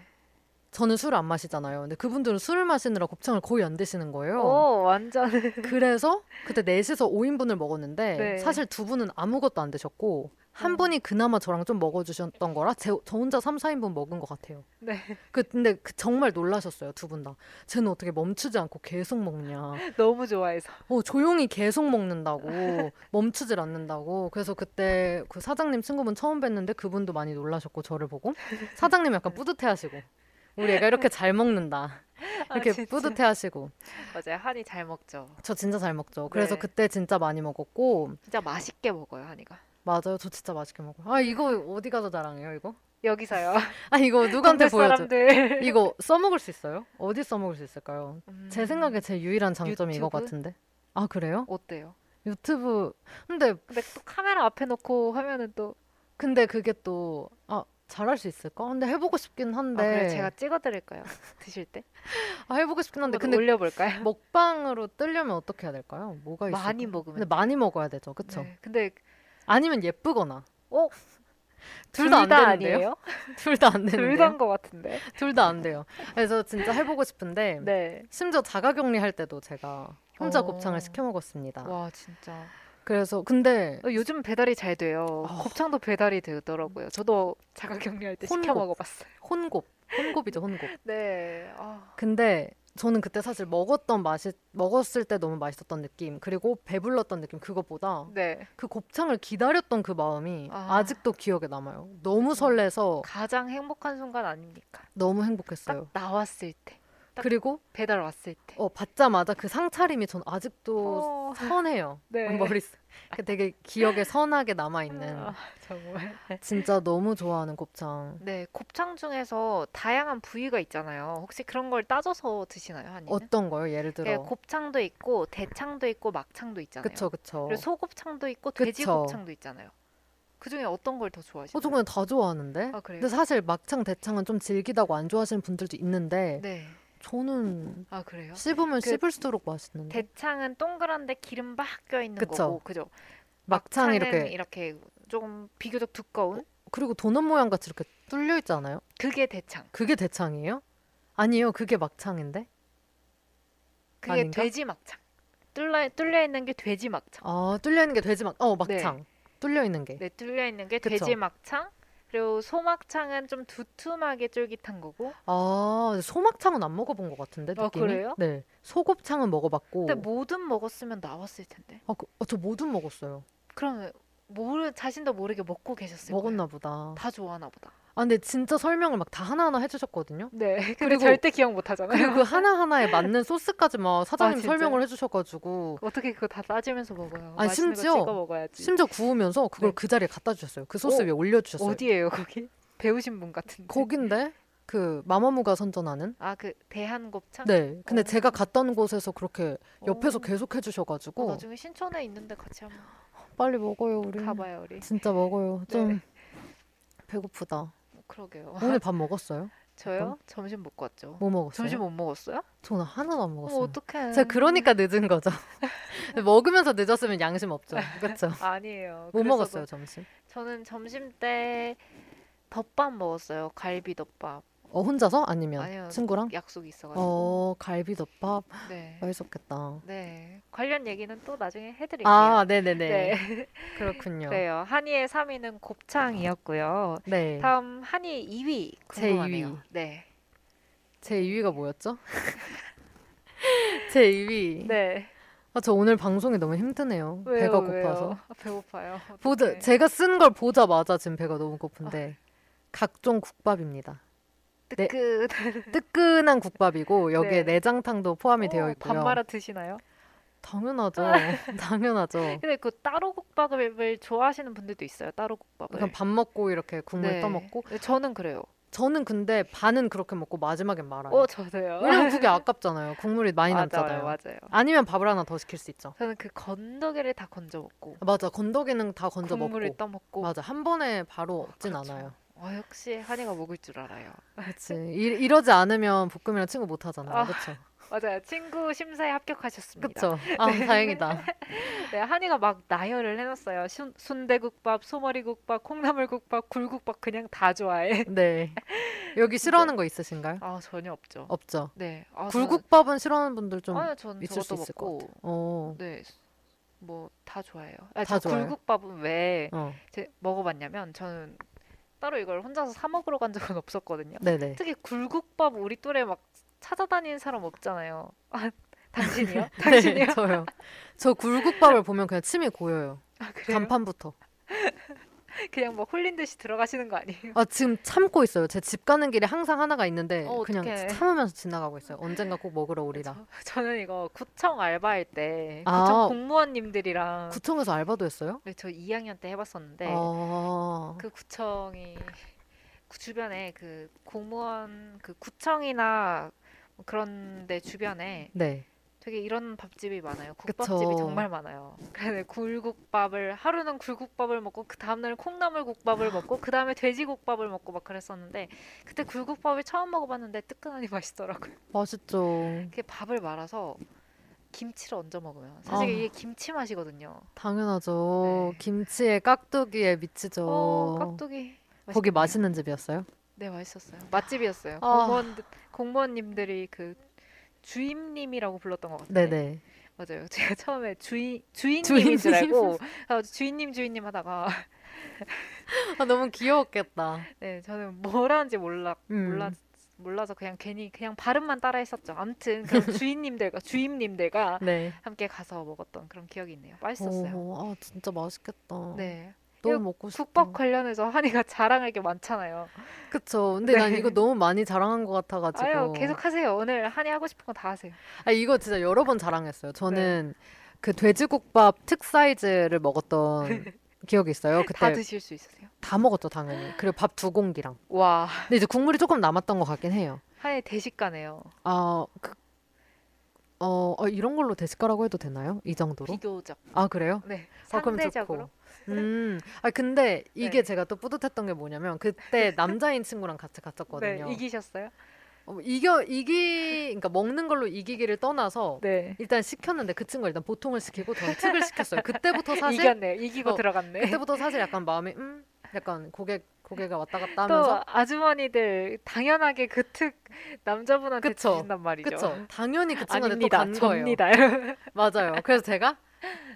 저는 술을 안 마시잖아요. 근데 그분들은 술을 마시느라 곱창을 거의 안 드시는 거예요. 오, 완전. 그래서 그때 넷이서 5인분을 먹었는데 네. 사실 두 분은 아무것도 안 드셨고 한 어. 분이 그나마 저랑 좀 먹어주셨던 거라 제, 저 혼자 3, 4인분 먹은 것 같아요. 네. 그, 근데 그 정말 놀라셨어요, 두 분 다. 쟤는 어떻게 멈추지 않고 계속 먹냐. 너무 좋아해서. 어, 조용히 계속 먹는다고. 멈추질 않는다고. 그래서 그때 그 사장님 친구분 처음 뵀는데 그분도 많이 놀라셨고, 저를 보고. 사장님 약간 뿌듯해 하시고. 우리 애가 이렇게 잘 먹는다. 이렇게 아, 진짜. 뿌듯해 하시고. 맞아요. 한이 잘 먹죠. 저 진짜 잘 먹죠. 그래서 네. 그때 진짜 많이 먹었고. 진짜 맛있게 먹어요, 한이가. 맞아요. 저 진짜 맛있게 먹어요. 아, 이거 어디 가서 자랑해요, 이거? 여기서요. 아, 이거 누구한테 보여줘? 이거 써먹을 수 있어요? 어디 써먹을 수 있을까요? 제 음, 생각에 제 유일한 장점이 이거 유튜브? 같은데. 아, 그래요? 어때요? 유튜브. 근데, 근데 또 카메라 앞에 놓고 하면은 또 근데 그게 또, 아, 잘할 수 있을까? 근데 해보고 싶긴 한데. 아, 그래 제가 찍어드릴까요? 드실 때? 아, 해보고 싶긴 한데. 근데 올려볼까요? 먹방으로 뜨려면 어떻게 해야 될까요? 뭐가 있을까? 많이 먹으면 근데 많이 먹어야 되죠. 그쵸? 네. 근데 아니면 예쁘거나. 어? 둘다안 둘다 되는데요? 둘 다안 둘 되는데요? 다인 것 같은데. 둘 다 안 돼요. 그래서 진짜 해보고 싶은데. 네. 심지어 자가격리 할 때도 제가 혼자 어. 곱창을 시켜 먹었습니다. 와 진짜. 그래서 근데 어, 요즘 배달이 잘 돼요. 아. 곱창도 배달이 되더라고요. 저도 자가격리할 때 시켜 혼곱. 먹어봤어요. 혼곱, 혼곱이죠 혼곱. 네. 아, 근데 저는 그때 사실 먹었던 맛이 먹었을 때 너무 맛있었던 느낌 그리고 배불렀던 느낌 그것보다 네. 그 곱창을 기다렸던 그 마음이 아. 아. 직도 기억에 남아요. 너무 설레서 가장 행복한 순간 아닙니까? 너무 딱 행복했어요. 나왔을 때, 딱 그리고 배달 왔을 때. 어 받자마자 그 상차림이 전 아직도 어, 선해요. 네. 머릿속 그 되게 기억에 선하게 남아 있는 아, 정말. 진짜 너무 좋아하는 곱창. 네, 곱창 중에서 다양한 부위가 있잖아요. 혹시 그런 걸 따져서 드시나요, 한이는? 어떤 거요? 예를 네, 들어. 곱창도 있고 대창도 있고 막창도 있잖아요. 그쵸 그쵸. 그리고 소곱창도 있고 돼지 그쵸. 곱창도 있잖아요. 그 중에 어떤 걸 더 좋아하시나요? 어, 저 그냥 다 좋아하는데. 아, 그래요? 근데 사실 막창, 대창은 좀 질기다고 안 좋아하시는 분들도 있는데 네. 저는 아 그래요? 씹으면 그 씹을수록 맛있는데. 대창은 동그란데 기름 막 껴 있는 그쵸. 거고, 그죠? 막창 이렇게 이렇게 조금 비교적 두꺼운 그리고 도넛 모양 같이 이렇게 뚫려 있지 않아요? 그게 대창. 그게 대창이에요? 아니요, 그게 막창인데. 그게 아닌가? 돼지 막창. 뚫려 뚫려 있는 게 돼지 막창. 아, 뚫려 있는 게 돼지 막. 어, 막창. 뚫려 있는 게. 네, 뚫려 있는 게 그쵸. 돼지 막창. 그리고 소막창은 좀 두툼하게 쫄깃한 거고. 아, 소막창은 안 먹어본 것 같은데 아, 느낌이. 그래요? 네, 소곱창은 먹어봤고. 근데 뭐든 먹었으면 나왔을 텐데. 아, 그, 어, 저 뭐든 먹었어요. 그러면 모르 자신도 모르게 먹고 계셨을 거예요. 먹었나 보다. 다 좋아하나 보다. 아, 근데 진짜 설명을 막 다 하나하나 해주셨거든요. 네. 근데 그리고- 절대 기억 못 하잖아요. 그리고 그 하나하나에 맞는 소스까지 막 사장님 아? 설명을 해주셔가지고 어떻게 그거 다 따지면서 먹어요? 아니, 맛있는 심지어-. 심지어 구우면서 그걸 네. 그 자리에 갖다 주셨어요. 그 소스 어, 위에 올려주셨어요. 어디예요, 거기? 배우신 분 같은데. 거긴데 그 마마무가 선전하는. 아, 그 대한곱창? 네. 근데 어. 제가 갔던 곳에서 그렇게 옆에서 어. 계속 어, 해주셔가지고 나중에 신촌에 있는데 같이 한번 빨리 먹어요 우리. 가봐요, 우리. 진짜 먹어요. 좀 네. 배고프다. 뭐 그러게요. 오늘 밥 먹었어요? 저요? 점심 먹고 왔죠. 뭐 먹었어요? 점심 못 먹었어요? 저는 하나도 안 어, 먹었어요. 어떡해. 제가 그러니까 늦은 거죠. 먹으면서 늦었으면 양심 없죠. 그렇죠. 아니에요. 뭐 먹었어요 점심? 저는 점심 때 덮밥 먹었어요. 갈비 덮밥. 어 혼자서 아니면 아니요. 친구랑? 약속이 있어가지고. 어 갈비덮밥 네. 맛있었겠다. 네. 관련 얘기는 또 나중에 해드릴게요. 아 네네네 네. 그렇군요. 그래요. 한이의 3위는 곱창이었고요. 네. 다음 한이 2위 제 궁금하네요. 2위. 네. 제 2위가 뭐였죠? 제 2위. 네. 아, 저 오늘 방송이 너무 힘드네요. 왜요, 배가 왜요? 고파서. 아, 배고파요. 보자, 어떡해. 제가 쓴 걸 보자마자 지금 배가 너무 고픈데 각종 국밥입니다. 네. 뜨끈. 뜨끈한 국밥이고 여기에 네. 내장탕도 포함이 되어 어, 있고요. 밥 말아 드시나요? 당연하죠. 당연하죠. 근데 그 따로 국밥을 좋아하시는 분들도 있어요. 따로 국밥을. 그냥 밥 먹고 이렇게 국물 네. 떠먹고. 저는 그래요. 저는 근데 반은 그렇게 먹고 마지막엔 말아요. 어, 저도요. 왜냐면 그게 아깝잖아요. 국물이 많이 맞아요, 남잖아요. 맞아요. 아니면 밥을 하나 더 시킬 수 있죠. 저는 그 건더기를 다 건져 먹고 맞아. 건더기는 다 건져 국물을 먹고. 떠먹고. 맞아. 한 번에 바로 없진 그렇죠. 않아요. 어, 역시 한이가 먹을 줄 알아요. 그렇지. 이, 이러지 않으면 볶음이랑 친구 못 하잖아요. 아. 그렇죠. 맞아요. 친구 심사에 합격하셨습니다. 그쵸? 아, 다행이다. 네, 한이가 막 나열을 해놨어요. 순, 순대국밥, 소머리국밥, 콩나물국밥, 굴국밥 그냥 다 좋아해. 네. 여기 싫어하는 거 있으신가요? 아 전혀 없죠. 없죠. 네. 아, 굴국밥은 싫어하는 분들 좀 저는, 아니, 전 있을 수 있을 것 먹고 같아. 어. 네. 뭐 다 좋아해요. 아, 다저 좋아해요? 굴국밥은 왜 어. 제, 먹어봤냐면 저는 따로 이걸 혼자서 사 먹으러 간 적은 없었거든요. 네네. 특히 굴국밥 우리 또래 막 찾아다니는 사람 없잖아요. 아, 당신이요? 네, 당신이요? 저요. 저 굴국밥을 보면 그냥 침이 고여요. 아? 간판부터. 그냥 막 홀린 듯이 들어가시는 거 아니에요? 아, 지금 참고 있어요. 제 집 가는 길에 항상 하나가 있는데 어, 그냥 어떡해. 참으면서 지나가고 있어요. 언젠가 꼭 먹으러 오리라. 저, 저는 이거 구청 알바할 때 아. 구청 공무원님들이랑 구청에서 알바도 했어요? 네, 저 2학년 때 해봤었는데 아. 그 구청이 그 주변에 그 공무원 그 구청이나 뭐 그런 데 주변에 네. 되게 이런 밥집이 많아요. 그쵸. 국밥집이 정말 많아요. 그래서 굴국밥을 하루는 굴국밥을 먹고 그 다음날은 콩나물국밥을 먹고 그 다음에 돼지국밥을 먹고 막 그랬었는데 그때 굴국밥을 처음 먹어봤는데 뜨끈하니 맛있더라고요. 맛있죠. 그게 밥을 말아서 김치를 얹어 먹으면 사실 아. 이게 김치 맛이거든요. 당연하죠. 네. 김치에 깍두기에 미치죠. 어, 깍두기. 거기. 맛있는 집이었어요? 네, 맛있었어요. 맛집이었어요. 아. 공무원 공무원님들이 그 주임님이라고 불렀던 것 같아요. 네네. 맞아요. 제가 처음에 주인 주인님인 주인님. 줄 알고 아, 주인님 주인님 하다가 아, 너무 귀여웠겠다. 네, 저는 뭐라는지 몰라 음. 몰라 몰라서 그냥 괜히 그냥 발음만 따라 했었죠. 아무튼 그런 주인님들과 주임님들과 네. 함께 가서 먹었던 그런 기억이 있네요. 맛있었어요. 오, 아, 진짜 맛있겠다. 네. 너무 먹고 싶다. 국밥 관련해서 한이가 자랑할 게 많잖아요. 그쵸. 근데 네. 난 이거 너무 많이 자랑한 것 같아가지고. 아유, 계속 하세요. 오늘 한이 하고 싶은 거 다 하세요. 아, 이거 진짜 여러 번 자랑했어요. 저는 그 돼지국밥 특 사이즈를 먹었던 기억이 있어요. 그때 다 다, 드실 수 있으세요? 먹었죠, 당연히. 그리고 밥 두 공기랑. 와, 근데 이제 국물이 조금 남았던 것 같긴 해요. 한이 대식가네요. 아, 그, 어, 어, 이런 걸로 대식가라고 해도 되나요? 이 정도로? 비교적. 아, 그래요? 네. 아, 그럼 상대적으로. 좋고. 음, 아, 근데 이게 네. 제가 또 뿌듯했던 게 뭐냐면, 그때 남자인 친구랑 같이 네, 갔었거든요. 이기셨어요? 어, 이겨, 이기, 그러니까 먹는 걸로 이기기를 떠나서, 네. 일단 시켰는데 그 친구가 일단 보통을 시키고 저는 특을 시켰어요. 그때부터 사실, 이겼네요. 이기고 어, 들어갔네. 그때부터 사실 약간 마음이, 음, 약간 고개, 고개가 왔다 갔다 또 하면서, 아주머니들 당연하게 그 특 남자분한테 그쵸. 주신단 말이죠. 그쵸. 당연히 그 친구한테 아닙니다. 또 간 거예요. 맞아요. 그래서 제가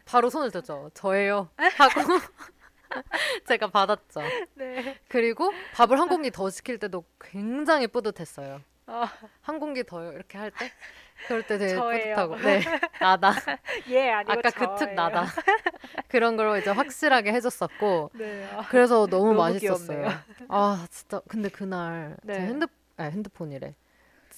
바로 손을 들죠. 저예요. 하고 제가 받았죠. 네. 그리고 밥을 한 공기 더 시킬 때도 굉장히 뿌듯했어요. 아, 한 공기 더요. 이렇게 할 때. 그럴 때 되게 저예요. 뿌듯하고. 네. 나다. 예, 아니고 아까 그 특. 나다. 그런 걸 이제 확실하게 해줬었고. 네. 아, 그래서 너무, 너무 맛있었어요. 귀엽네요. 아, 진짜. 근데 그날 제 네. 핸드, 아, 핸드폰이래.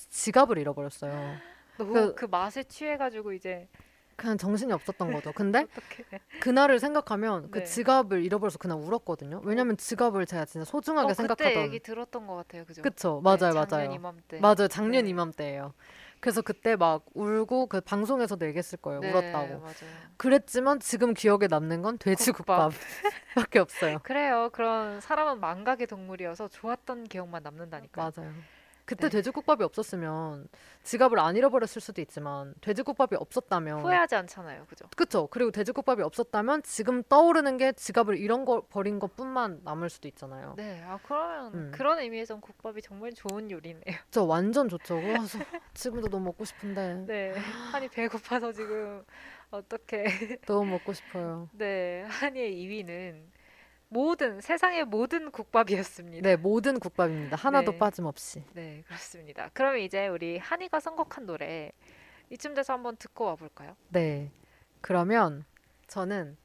지갑을 잃어버렸어요. 너무 그- 그, 맛에 취해가지고 이제 그냥 정신이 없었던 거죠. 근데? 그날을 생각하면 그 네. 지갑을 잃어버려서 그날 울었거든요. 왜냐면 지갑을 제가 진짜 소중하게 어, 그때 생각하던. 얘기 들었던 것 같아요, 그죠? 그쵸, 네, 맞아요, 작년 맞아요. 이맘때. 맞아요, 작년 네. 이맘때예요. 그래서 그때 막 울고 그 방송에서도 얘기했을 거예요. 네, 울었다고. 맞아요. 그랬지만 지금 기억에 남는 건 돼지국밥밖에 없어요. 그래요. 그런 사람은 망각의 동물이어서 좋았던 기억만 남는다니까. 맞아요. 그때 네. 돼지국밥이 없었으면 지갑을 안 잃어버렸을 수도 있지만 돼지국밥이 없었다면 후회하지 않잖아요, 그죠? 그쵸. 그리고 돼지국밥이 없었다면 지금 떠오르는 게 지갑을 잃은 거 버린 것뿐만 남을 수도 있잖아요. 네, 아 그러면 음. 그런 의미에선 국밥이 정말 좋은 요리네요. 저 완전 좋죠. 와, 저 지금도 너무 먹고 싶은데 네, 한이 배고파서 지금 어떻게? 너무 먹고 싶어요. 네, 한이의 2위는 모든 세상의 모든 국밥이었습니다. 네, 모든 국밥입니다. 하나도 네. 빠짐없이. 네, 그렇습니다. 그럼 이제 우리 한이가 선곡한 노래 이쯤 돼서 한번 듣고 와볼까요? 네. 그러면 저는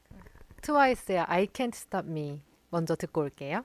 트와이스의 I Can't Stop Me 먼저 듣고 올게요.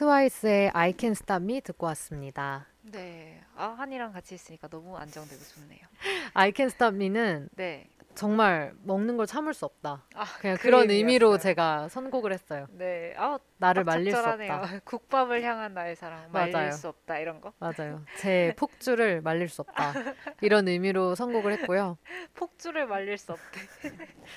트와이스의 I Can't Stop Me 듣고 왔습니다. 네, 아 한이랑 같이 있으니까 너무 안정되고 좋네요. I Can't Stop Me는 네, 정말 먹는 걸 참을 수 없다. 아, 그냥 그 그런 의미로. 제가 선곡을 했어요. 네, 아, 나를 딱 말릴 수 적절하네요. 없다. 국밥을 향한 나의 사랑, 말릴 맞아요. 수 없다 이런 거. 맞아요. 제 폭주를 말릴 수 없다. 이런 의미로 선곡을 했고요. 폭주를 말릴 수 없대.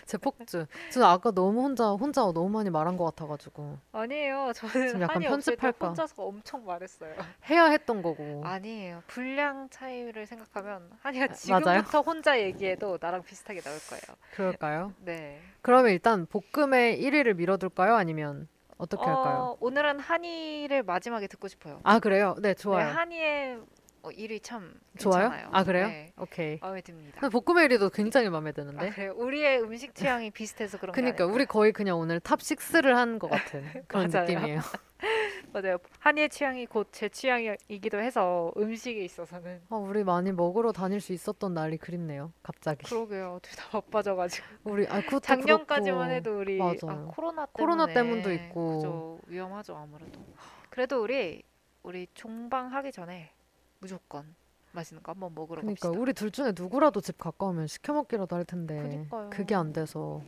제 폭주. 저는 아까 너무 혼자 혼자 너무 많이 말한 것 같아가지고 아니에요. 저는 약간 편집할까? 혼자서 엄청 말했어요. 해야 했던 거고. 아니에요. 분량 차이를 생각하면 한이가 아, 맞아요? 지금부터 혼자 얘기해도 나랑 비슷하게 나올 거예요. 그럴까요? 네. 그러면 일단 볶음의 1위를 밀어둘까요? 아니면 어떻게 할까요? 어, 오늘은 한이를 마지막에 듣고 싶어요. 아 그래요? 네 네, 좋아요. 한이의 어, 일이 참 좋아요? 괜찮아요. 아 그래요? 네, 오케이. 마음에 듭니다. 볶음의 1위도 굉장히 마음에 아, 드는데. 그래요? 우리의 음식 취향이 비슷해서 그런 아닐까요? 우리 거의 그냥 오늘 top 6를 한 것 같은 그런. 느낌이에요. 맞아요. 한이의 취향이 곧 제 취향이기도 해서 음식에 있어서는 아, 우리 많이 먹으러 다닐 수 있었던 날이 그립네요. 갑자기. 그러게요. 둘 다 바빠져가지고 우리 아 그것도 작년까지만 그렇고. 해도 우리 맞아요. 아, 코로나 때문에 코로나 때문도 있고. 그죠 위험하죠 아무래도. 그래도 우리 우리 종방 하기 전에 무조건 맛있는 거 한번 먹으러 그러니까 갑시다. 우리 둘 중에 누구라도 집 가까우면 시켜 먹기라도 할 텐데 그니까요. 그게 안 돼서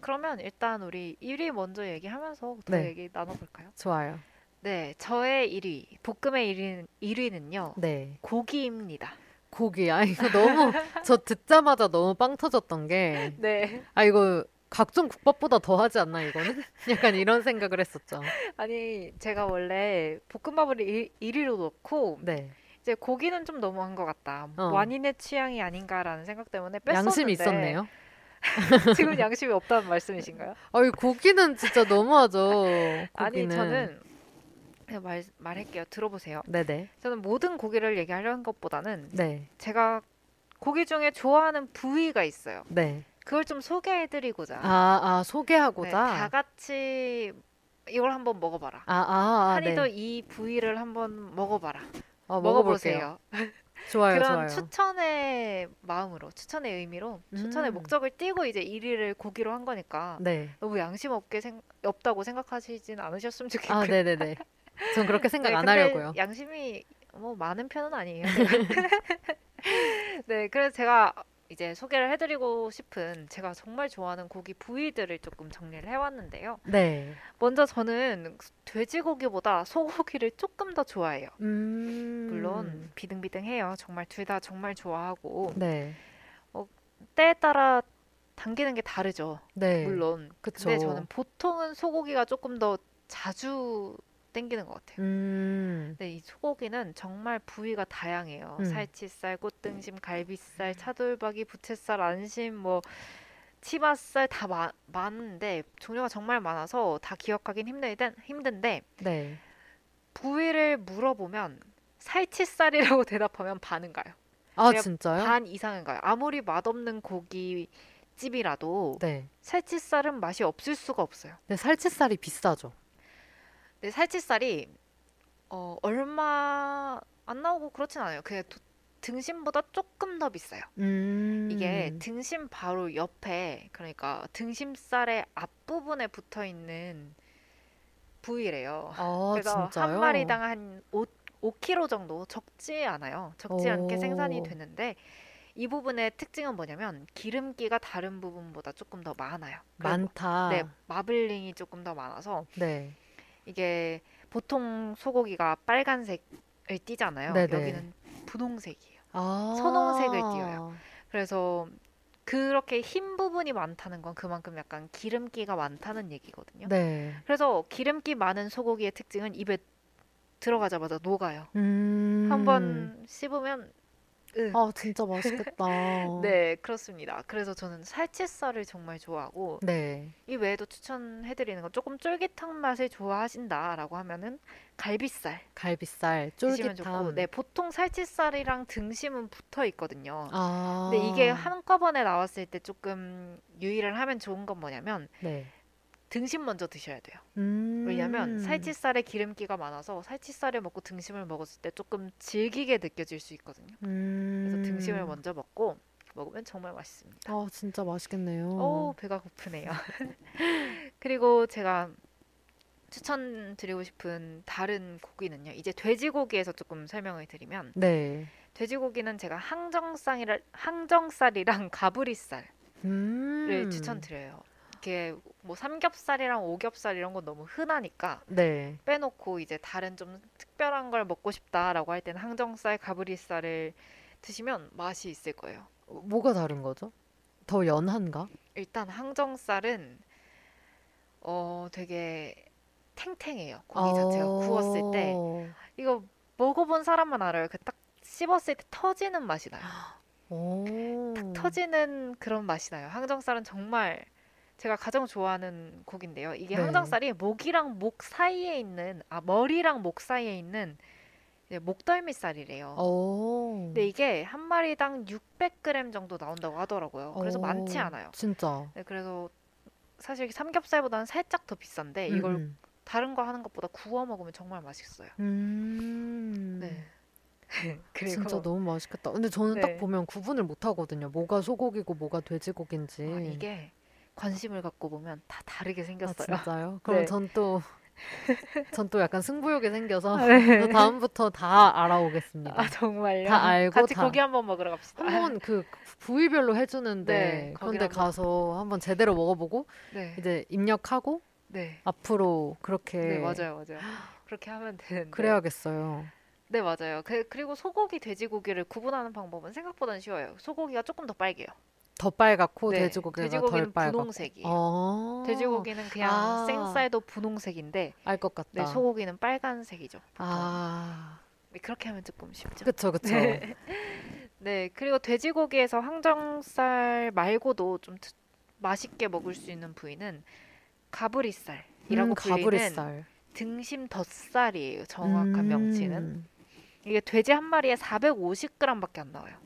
그러면 일단 우리 1위 먼저 얘기하면서 더 네. 얘기 나눠볼까요? 좋아요. 네, 저의 1위 볶음의 1위, 1위는요 네. 고기입니다. 고기. 아 이거 너무 저 듣자마자 너무 빵 터졌던 게 네, 아 이거 각종 국밥보다 더 하지 않나 이거는? 약간 이런 생각을 했었죠. 아니 제가 원래 볶음밥을 1, 1위로 놓고 네. 이제 고기는 좀 너무한 것 같다. 어. 완인의 취향이 아닌가라는 생각 때문에 뺐었는데 양심이 있었네요. 지금 양심이 없다는 말씀이신가요? 아이 고기는 진짜 너무하죠. 아니 고기는. 저는 그냥 말 말할게요. 들어보세요. 네네. 저는 모든 고기를 얘기하려는 것보다는 네. 제가 고기 중에 좋아하는 부위가 있어요. 네. 그걸 좀 소개해드리고자. 아, 아 네, 소개하고자. 다 같이 이걸 한번 먹어봐라. 아, 아, 아, 한이도 네. 이 부위를 한번 먹어봐라. 어. 먹어보세요. 좋아요, 그런 좋아요. 추천의 마음으로, 추천의 의미로, 추천의 음. 목적을 띄고 이제 1위를 고기로 한 거니까 네. 너무 양심 없게 생, 없다고 생각하시진 않으셨으면 좋겠고요. 아, 네 네 네. 전 그렇게 생각 네, 안 하려고요. 양심이 뭐 많은 편은 아니에요. 네, 그래서 제가 이제 소개를 해드리고 싶은 제가 정말 좋아하는 고기 부위들을 조금 정리를 해왔는데요. 네. 먼저 저는 돼지고기보다 소고기를 조금 더 좋아해요. 음. 물론 비등비등해요. 정말 둘 다 정말 좋아하고 네. 때에 따라 당기는 게 다르죠. 네. 물론. 그쵸. 근데 저는 보통은 소고기가 조금 더 자주 땡기는 것 같아요. 음. 근데 이 소고기는 정말 부위가 다양해요. 음. 살치살, 꽃등심, 갈비살, 차돌박이, 부채살, 안심, 뭐 치맛살 다 마- 많은데 종류가 정말 많아서 다 기억하긴 힘들den, 힘든데 네. 부위를 물어보면 살치살이라고 대답하면 반은 가요. 아, 진짜요? 반 이상은 가요. 아무리 맛없는 고깃집이라도 네. 살치살은 맛이 없을 수가 없어요. 근데 살치살이 비싸죠. 근데 살치살이 어, 얼마 안 나오고 그렇진 않아요. 그냥 도- 등심보다 조금 더 비싸요. 음. 이게 등심 바로 옆에 그러니까 등심살의 앞부분에 붙어 있는 부위래요. 아, 그래서 진짜요? 한 마리당 한 5, 5kg 정도 적지 않아요. 적지 않게 생산이 오. 되는데 이 부분의 특징은 뭐냐면 기름기가 다른 부분보다 조금 더 많아요. 많다. 네, 마블링이 조금 더 많아서 네. 이게 보통 소고기가 빨간색을 띠잖아요. 네네. 여기는 분홍색이에요. 아. 선홍색을 띄어요. 그래서 그렇게 흰 부분이 많다는 건 그만큼 약간 기름기가 많다는 얘기거든요. 네. 그래서 기름기 많은 소고기의 특징은 입에 들어가자마자 녹아요. 음. 한번 씹으면 으. 아, 진짜 맛있겠다. 네, 그렇습니다. 그래서 저는 살치살을 정말 좋아하고 네. 이 외에도 추천해 드리는 건 조금 쫄깃한 맛을 좋아하신다라고 하면은 갈비살 갈비살, 드시면 좋고, 쫄깃함. 네, 보통 살치살이랑 등심은 붙어 있거든요. 아. 근데 이게 한꺼번에 나왔을 때 조금 유의를 하면 좋은 건 뭐냐면 네. 등심 먼저 드셔야 돼요. 음. 왜냐면 살치살에 기름기가 많아서 살치살을 먹고 등심을 먹었을 때 조금 질기게 느껴질 수 있거든요. 음. 그래서 등심을 먼저 먹고 먹으면 정말 맛있습니다. 아, 진짜 맛있겠네요. 오, 배가 고프네요. 그리고 제가 추천드리고 싶은 다른 고기는요. 이제 돼지고기에서 조금 설명을 드리면 네. 돼지고기는 제가 항정살이랑 항정살이랑 가브리살을 음. 추천드려요. 이게 뭐 삼겹살이랑 오겹살 이런 건 너무 흔하니까 네. 빼놓고 이제 다른 좀 특별한 걸 먹고 싶다라고 할 때는 항정살, 가브리살을 드시면 맛이 있을 거예요. 뭐가 다른 거죠? 더 연한가? 일단 항정살은 어 되게 탱탱해요. 고기 자체가 구웠을 때 어. 이거 먹어본 사람만 알아요. 그 딱 씹었을 때 터지는 맛이 나요. 오. 터지는 그런 맛이 나요. 항정살은 정말 제가 가장 좋아하는 고기인데요. 이게 네. 항정살이 목이랑 목 사이에 있는 아 머리랑 목 사이에 있는 목덜미살이래요. 오. 근데 이게 한 마리당 600g 정도 나온다고 하더라고요. 그래서 오, 많지 않아요. 진짜. 네, 그래서 사실 삼겹살보다는 살짝 더 비싼데 음, 이걸 음. 다른 거 하는 것보다 구워 먹으면 정말 맛있어요. 음. 네. 그리고 진짜 너무 맛있겠다. 근데 저는 네. 딱 보면 구분을 못 하거든요. 뭐가 소고기고 뭐가 돼지고기인지. 아, 이게 관심을 갖고 보면 다 다르게 아, 생겼어요. 진짜요? 그럼 네. 전 또, 전또 약간 승부욕이 생겨서 네. 저 다음부터 다 알아오겠습니다. 아 정말요? 다 알고 같이 다- 고기 한번 먹으러 갑시다. 한번 그 부위별로 해주는데 네, 그런데 가서 한번 제대로 먹어보고 네, 이제 입력하고 네, 앞으로 그렇게 네 맞아요, 맞아요. 그렇게 하면 되는데. 그래야겠어요. 네 맞아요. 그, 그리고 소고기, 돼지고기를 구분하는 방법은 생각보다는 쉬워요. 소고기가 조금 더 빨개요. 더 빨갛고 네, 돼지고기가 돼지고기는 덜 빨갛고. 분홍색이에요. 어, 돼지고기는 그냥 아. 생쌀도 분홍색인데, 알 것 같다. 네, 소고기는 빨간색이죠. 아, 네, 그렇게 하면 조금 쉽죠. 그쵸, 그쵸. 네. 네, 그리고 돼지고기에서 항정살 말고도 좀 특- 맛있게 먹을 수 있는 부위는 가브리살이라고 음, 불리는 가브리살. 등심 덧살이에요. 정확한 명칭은. 음, 이게 돼지 한 마리에 450g밖에 안 나와요.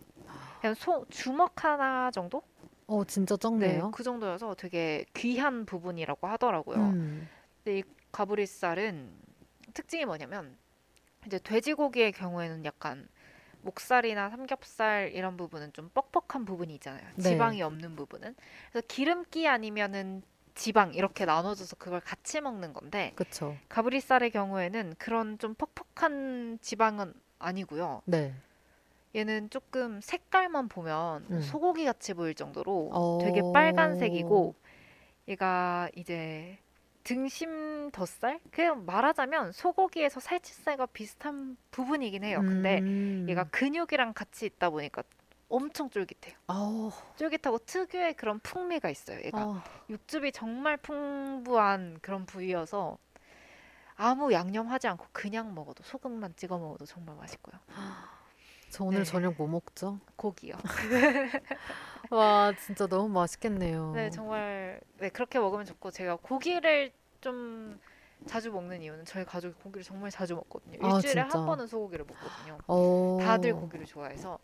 그냥 소 주먹 하나 정도? 어, 진짜 네, 적네요. 그 정도여서 되게 귀한 부분이라고 하더라고요. 음, 근데 이 가브리살은 특징이 뭐냐면 이제 돼지고기의 경우에는 약간 목살이나 삼겹살 이런 부분은 좀 뻑뻑한 부분이 있잖아요. 네. 지방이 없는 부분은. 그래서 기름기 아니면은 지방 이렇게 나눠져서 그걸 같이 먹는 건데 그쵸. 가브리살의 경우에는 그런 좀 퍽퍽한 지방은 아니고요. 네. 얘는 조금 색깔만 보면 음. 소고기 같이 보일 정도로 어. 되게 빨간색이고 얘가 이제 등심 덧살? 그냥 말하자면 소고기에서 살치살과 비슷한 부분이긴 해요. 근데 음, 얘가 근육이랑 같이 있다 보니까 엄청 쫄깃해요. 아우, 쫄깃하고 특유의 그런 풍미가 있어요. 얘가 아, 육즙이 정말 풍부한 그런 부위여서 아무 양념하지 않고 그냥 먹어도 소금만 찍어 먹어도 정말 맛있고요. 저 오늘 네. 저녁 뭐 먹죠? 고기요. 와, 진짜 너무 맛있겠네요. 네, 정말 네 그렇게 먹으면 좋고 제가 고기를 좀 자주 먹는 이유는 저희 가족이 고기를 정말 자주 먹거든요. 아, 일주일에 진짜? 한 번은 소고기를 먹거든요. 어, 다들 고기를 좋아해서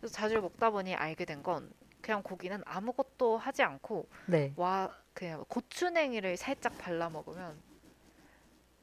그래서 자주 먹다 보니 알게 된 건 그냥 고기는 아무것도 하지 않고 네. 와 그냥 고추냉이를 살짝 발라 먹으면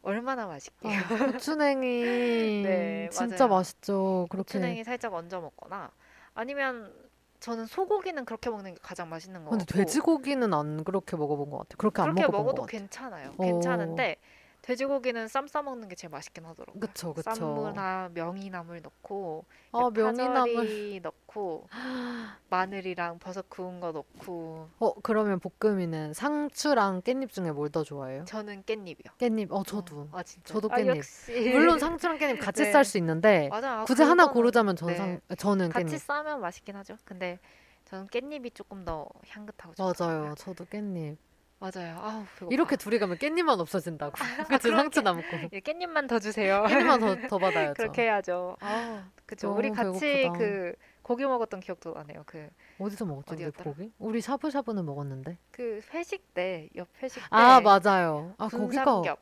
얼마나 맛있게요. 아, 고추냉이 네, 진짜 맞아요. 맛있죠. 그렇게 고추냉이 살짝 얹어 먹거나 아니면 저는 소고기는 그렇게 먹는 게 가장 맛있는 것 근데 같고 돼지고기는 안 그렇게 먹어본 것 같아요. 그렇게 안 그렇게 먹어본 먹어도 것 같아요. 괜찮아요. 어. 괜찮은데 돼지고기는 쌈 싸 먹는 게 제일 맛있긴 하더라고요. 그쵸, 그쵸. 쌈무나 명이나물 넣고 아, 명이나물. 넣고 마늘이랑 버섯 구운 거 넣고 어, 그러면 볶음이는 상추랑 깻잎 중에 뭘 더 좋아해요? 저는 깻잎이요. 깻잎. 어, 저도. 아 진짜. 저도 아, 깻잎. 역시. 물론 상추랑 깻잎 같이 네. 쌀수 있는데 맞아. 굳이 하나 고르자면 저는 네. 상, 저는 같이 깻잎. 싸면 맛있긴 하죠. 근데 저는 깻잎이 조금 더 향긋하고 맞아요. 좋더라고요. 저도 깻잎. 맞아요. 아우 배고파. 이렇게 둘이 가면 깻잎만 없어진다고. 그치, 그렇게. 상추 남고. 예, 깻잎만 더 주세요. 깻잎만 더, 더 받아야죠. 그렇게 해야죠. 아, 그쵸. 우리 같이 배고프다. 그 고기 먹었던 기억도 나네요. 그 어디서 먹었죠, 어디였더라? 고기? 우리 샤브샤브는 먹었는데. 그 회식 때, 옆 회식 때 아, 맞아요. 아, 군삼겹.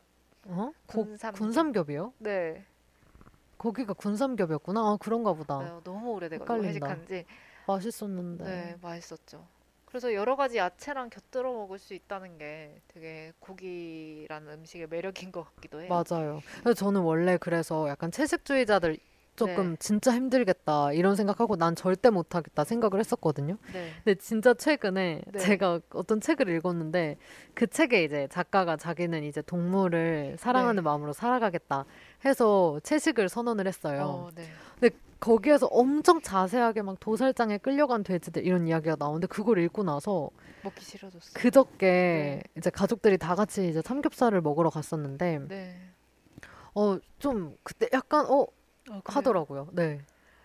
어? 고, 군삼겹. 군삼겹이요? 네. 거기가 군삼겹이었구나. 아, 그런가 보다. 네, 너무 오래돼가지고 헷갈린다. 회식한 지. 맛있었는데. 네, 맛있었죠. 그래서 여러 가지 야채랑 곁들여 먹을 수 있다는 게 되게 고기라는 음식의 매력인 것 같기도 해요. 맞아요. 그래서 저는 원래 그래서 약간 채식주의자들 조금 네. 진짜 힘들겠다 이런 생각하고 난 절대 못하겠다 생각을 했었거든요. 네. 근데 진짜 최근에 네. 제가 어떤 책을 읽었는데 그 책에 이제 작가가 자기는 이제 동물을 사랑하는 네. 마음으로 살아가겠다 해서 채식을 선언을 했어요. 어, 네. 거기에서 엄청 자세하게 막 도살장에 끌려간 돼지들 이런 이야기가 나오는데 그걸 읽고 나서 먹기 싫어졌어. 그저께 이제 가족들이 다 같이 이제 삼겹살을 먹으러 갔었는데 네. 어좀 그때 약간 어 어, 그래요? 하더라고요. 네.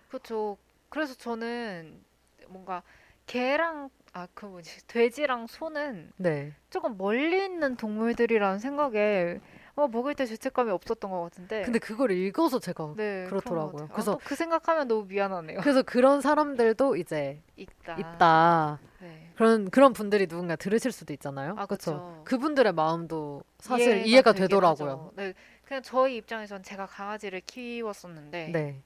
그렇죠. 그래서 저는 뭔가 개랑 아 그 뭐지 돼지랑 소는 네. 조금 멀리 있는 동물들이라는 생각에 어, 먹을 때 죄책감이 없었던 것 같은데. 근데 그걸 읽어서 제가 네, 그렇더라고요. 그래서 그래서- 그 생각하면 너무 미안하네요. 그래서 그런 사람들도 이제 있다. 있다. 네. 그런 그런 분들이 누군가 들으실 수도 있잖아요. 아, 그렇죠. 그분들의 마음도 사실 이해가 이해가 되더라고요. 하죠. 네, 그냥 저희 입장에선 제가 강아지를 키웠었는데 네.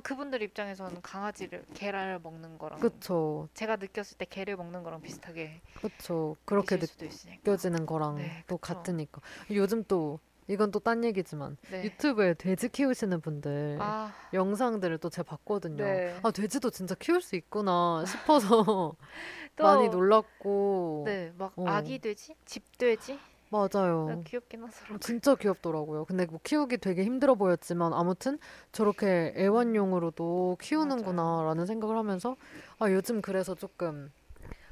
그분들 입장에서는 강아지를 개를 먹는 거랑 그렇죠. 제가 느꼈을 때 개를 먹는 거랑 비슷하게 그렇죠. 그렇게. 느껴지는 거랑 네, 또 그쵸. 같으니까. 요즘 또 이건 또 딴 얘기지만 네. 유튜브에 돼지 키우시는 분들 아, 영상들을 또 제가 봤거든요. 네. 아, 돼지도 진짜 키울 수 있구나 싶어서 또 많이 놀랐고. 네, 막 어. 아기 돼지, 집 돼지, 맞아요. 귀엽긴 하더라고요. 진짜 귀엽더라고요. 근데 뭐 키우기 되게 힘들어 보였지만 아무튼 저렇게 애완용으로도 키우는구나라는 생각을 하면서 아, 요즘 그래서 조금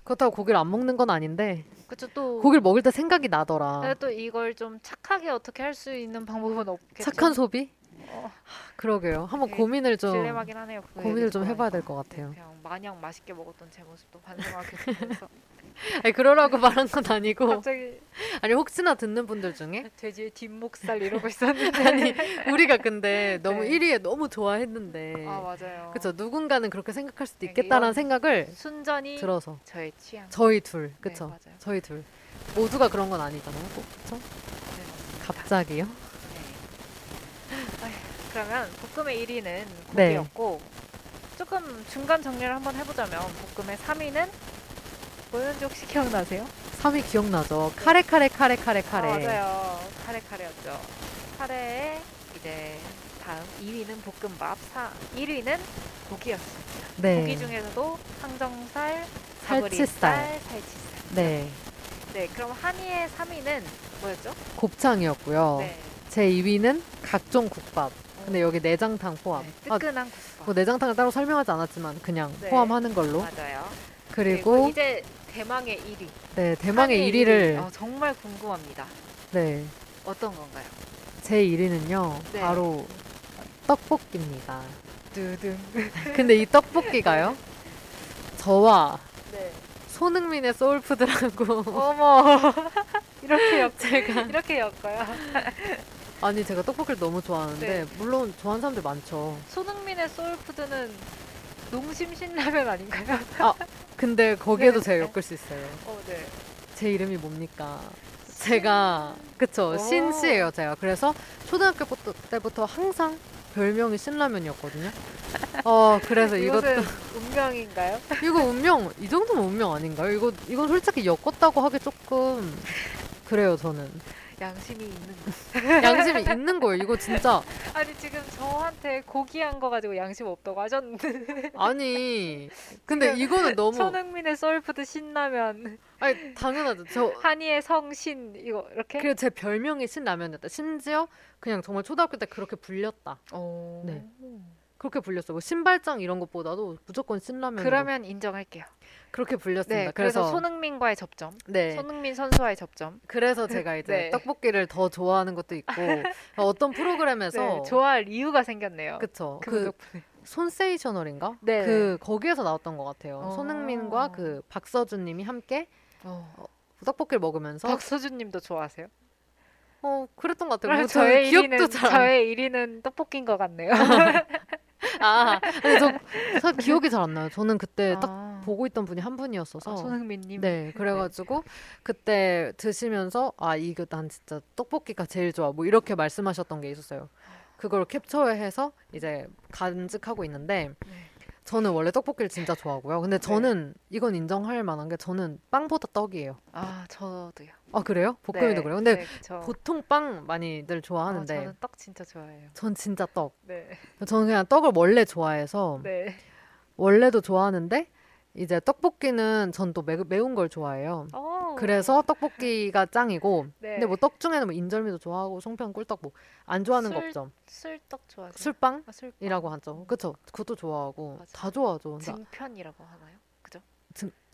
그렇다고 고기를 안 먹는 건 아닌데 그쵸 또 고기를 먹을 때 생각이 나더라. 근데 또 이걸 좀 착하게 어떻게 할 수 있는 방법은 없겠죠. 착한 소비? 어, 그러게요. 한번 되게 고민을 좀 딜레마긴 하네요. 그거 고민을 얘기 좀 해봐야. 될 것 같아요. 그냥 마냥 맛있게 먹었던 제 모습도 반성하게 되면서 아니 그러라고 말한 건 아니고 갑자기 아니 혹시나 듣는 분들 중에 돼지의 뒷목살 이러고 있었는데 아니 우리가 근데 너무 네. 1위에 너무 좋아했는데 아 맞아요. 그쵸 누군가는 그렇게 생각할 수도 네, 있겠다라는 생각을 순전히 들어서 저의 취향. 저희 둘 네, 그쵸 맞아요. 저희 둘 모두가 그런 건 아니잖아요 꼭 그쵸 네. 갑자기요 네. 아휴, 그러면 볶음의 1위는 네. 고기였고 조금 중간 정리를 한번 해보자면 볶음의 3위는 뭐였는지 혹시 기억나세요? 3위 기억나죠 카레 카레 카레 카레 카레 아, 맞아요. 카레 카레였죠. 카레에 이제 다음 2위는 볶음밥, 4, 1위는 고기였습니다. 네 고기 중에서도 항정살, 살치살. 살치살. 네 네, 그럼 한이의 3위는 뭐였죠? 곱창이었고요 네. 제 2위는 각종 국밥 근데 여기 내장탕 포함 네, 아, 뜨끈한 국밥. 뭐 내장탕을 따로 설명하지 않았지만 그냥 네. 포함하는 걸로 맞아요. 그리고 이제 대망의 1위. 네 대망의 한이의 1위를 어, 정말 궁금합니다. 네 어떤 건가요? 제 1위는요 네. 바로 떡볶이입니다. 두둥. 근데 이 떡볶이가요 저와 네. 손흥민의 소울푸드라고 어머. 이렇게 엮 제가 이렇게 엮어요. 아니 제가 떡볶이를 너무 좋아하는데 네. 물론 좋아하는 사람들 많죠. 손흥민의 소울푸드는 농심 신라면 아닌가요? 근데 거기에도 네. 제가 엮을 수 있어요. 어, 네. 제 이름이 뭡니까? 제가 그쵸 오. 신씨예요 제가 그래서 초등학교 부터- 때부터 항상 별명이 신라면이었거든요. 어 그래서 이것도 운명인가요? 이거 운명 이 정도면 운명 아닌가요? 이거 이건 솔직히 엮었다고 하기 조금 그래요 저는 양심이 있는. 양심이 있는 거예요. 이거 진짜 아니 지금 저한테 고기 한 거 가지고 양심 없다고 하셨는데 아니 근데 이거는 너무 손흥민의 soul food 신라면, 아니 당연하죠. 저 한이의 성신 이거 이렇게. 그리고 제 별명이 신라면이었다. 심지어 그냥 정말 초등학교 때 그렇게 불렸다. 어. 네. 그렇게 불렸어. 뭐 신발장 이런 것보다도 무조건 신라면. 그러면 인정할게요. 그렇게 불렸습니다. 네, 그래서, 그래서 손흥민과의 접점, 네. 손흥민 선수와의 접점. 그래서 제가 이제 네. 떡볶이를 더 좋아하는 것도 있고 어떤 프로그램에서 네, 좋아할 이유가 생겼네요. 그분 그 덕분에. 손세이셔널인가? 네. 그 거기에서 나왔던 것 같아요. 어. 손흥민과 그 박서준님이 함께 떡볶이를 먹으면서 박서준님도 좋아하세요? 어 그랬던 것 같아요. 뭐 저의 저는 1위는 기억도 잘. 안- 저의 1위는 떡볶이인 것 같네요. 아, 근데 저 기억이 잘 안 나요. 저는 그때 딱 아, 보고 있던 분이 한 분이었어서. 아, 손흥민님. 네, 그래가지고 그때 드시면서 아 이거 난 진짜 떡볶이가 제일 좋아. 뭐 이렇게 말씀하셨던 게 있었어요. 그걸 캡처해서 이제 간직하고 있는데 네. 저는 원래 떡볶이를 진짜 좋아하고요. 근데 저는 이건 인정할 만한 게 저는 빵보다 떡이에요. 아 저도요. 아 그래요? 볶음이도 네, 그래요? 근데 네, 그쵸. 보통 빵 많이들 어, 좋아하는데 저는 떡 진짜 좋아해요. 전 진짜 떡. 네. 저는 그냥 떡을 원래 좋아해서 네. 원래도 좋아하는데 이제 떡볶이는 전 또 매운 걸 좋아해요. 어. 그래서 떡볶이가 짱이고 네. 근데 뭐 떡 중에는 뭐 인절미도 좋아하고 송편 꿀떡 뭐 안 좋아하는 거 술- 없죠. 술떡 좋아하세요? 술빵이라고 아, 술빵. 하죠. 그쵸? 그것도 좋아하고 맞아. 다 좋아하죠. 나- 증편이라고 하나요? 그죠?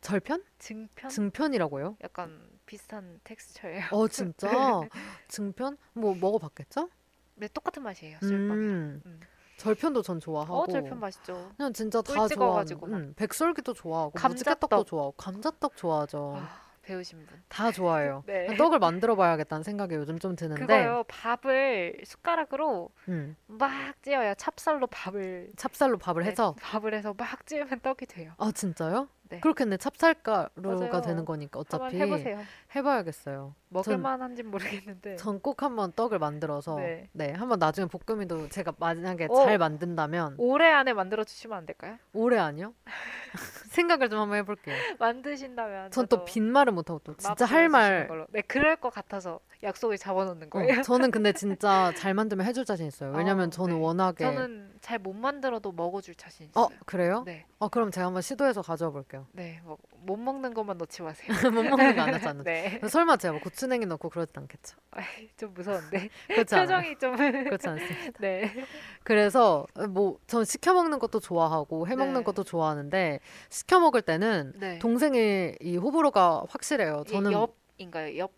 절편? 증편? 증편이라고요? 약간 비슷한 텍스처예요. 어 진짜 증편? 뭐 먹어봤겠죠? 네, 똑같은 맛이에요. 술빵. 음, 음. 절편도 전 좋아하고 어, 절편 맛있죠. 그냥 진짜 다 막. 음, 백설기도 좋아하고 감자떡. 무지개떡도 좋아하고 감자떡 좋아하죠. 아, 배우신 분. 다 좋아해요. 네. 떡을 만들어 봐야겠다는 생각이 요즘 좀 드는데 그거요. 밥을 숟가락으로 음, 막 찧어요. 찹쌀로 밥을 찹쌀로 밥을 네, 해서 밥을 해서 막 찧으면 떡이 돼요. 아 진짜요? 네. 그렇겠네 찹쌀가루가 맞아요. 되는 거니까 한번 어차피 해보세요. 해봐야겠어요. 먹을만한진 모르겠는데. 전 꼭 한번 떡을 만들어서 네. 네. 한번 나중에 볶음이도 제가 만약에 어. 잘 만든다면 올해 안에 만들어 주시면 안 될까요? 올해 아니요? 생각을 좀 한번 해볼게요. 만드신다면 전 또 빈말을 못하고 또 진짜 맛보여 할 주시는 말. 걸로. 네, 그럴 것 같아서 약속을 잡아놓는 어, 거예요. 저는 근데 진짜 잘 만들면 해줄 자신 있어요. 왜냐면 어, 저는 네. 워낙에 저는 잘 못 만들어도 먹어줄 자신 어 있어요. 그래요? 네, 어 그럼 제가 한번 시도해서 가져와 볼게요. 네, 뭐, 못 먹는 것만 넣지 마세요. 못 먹는 거안 않는. 네, 설마 제가 뭐 고추냉이 넣고 그러진 않겠죠? 아이, 좀 무서운데 그렇지. 표정이 좀 그렇지 않습니다. 네, 그래서 뭐 전 시켜 먹는 것도 좋아하고 해 먹는 네. 것도 좋아하는데 시켜 먹을 때는 네. 동생이 이 호불호가 확실해요. 저는 엽인가요? 엽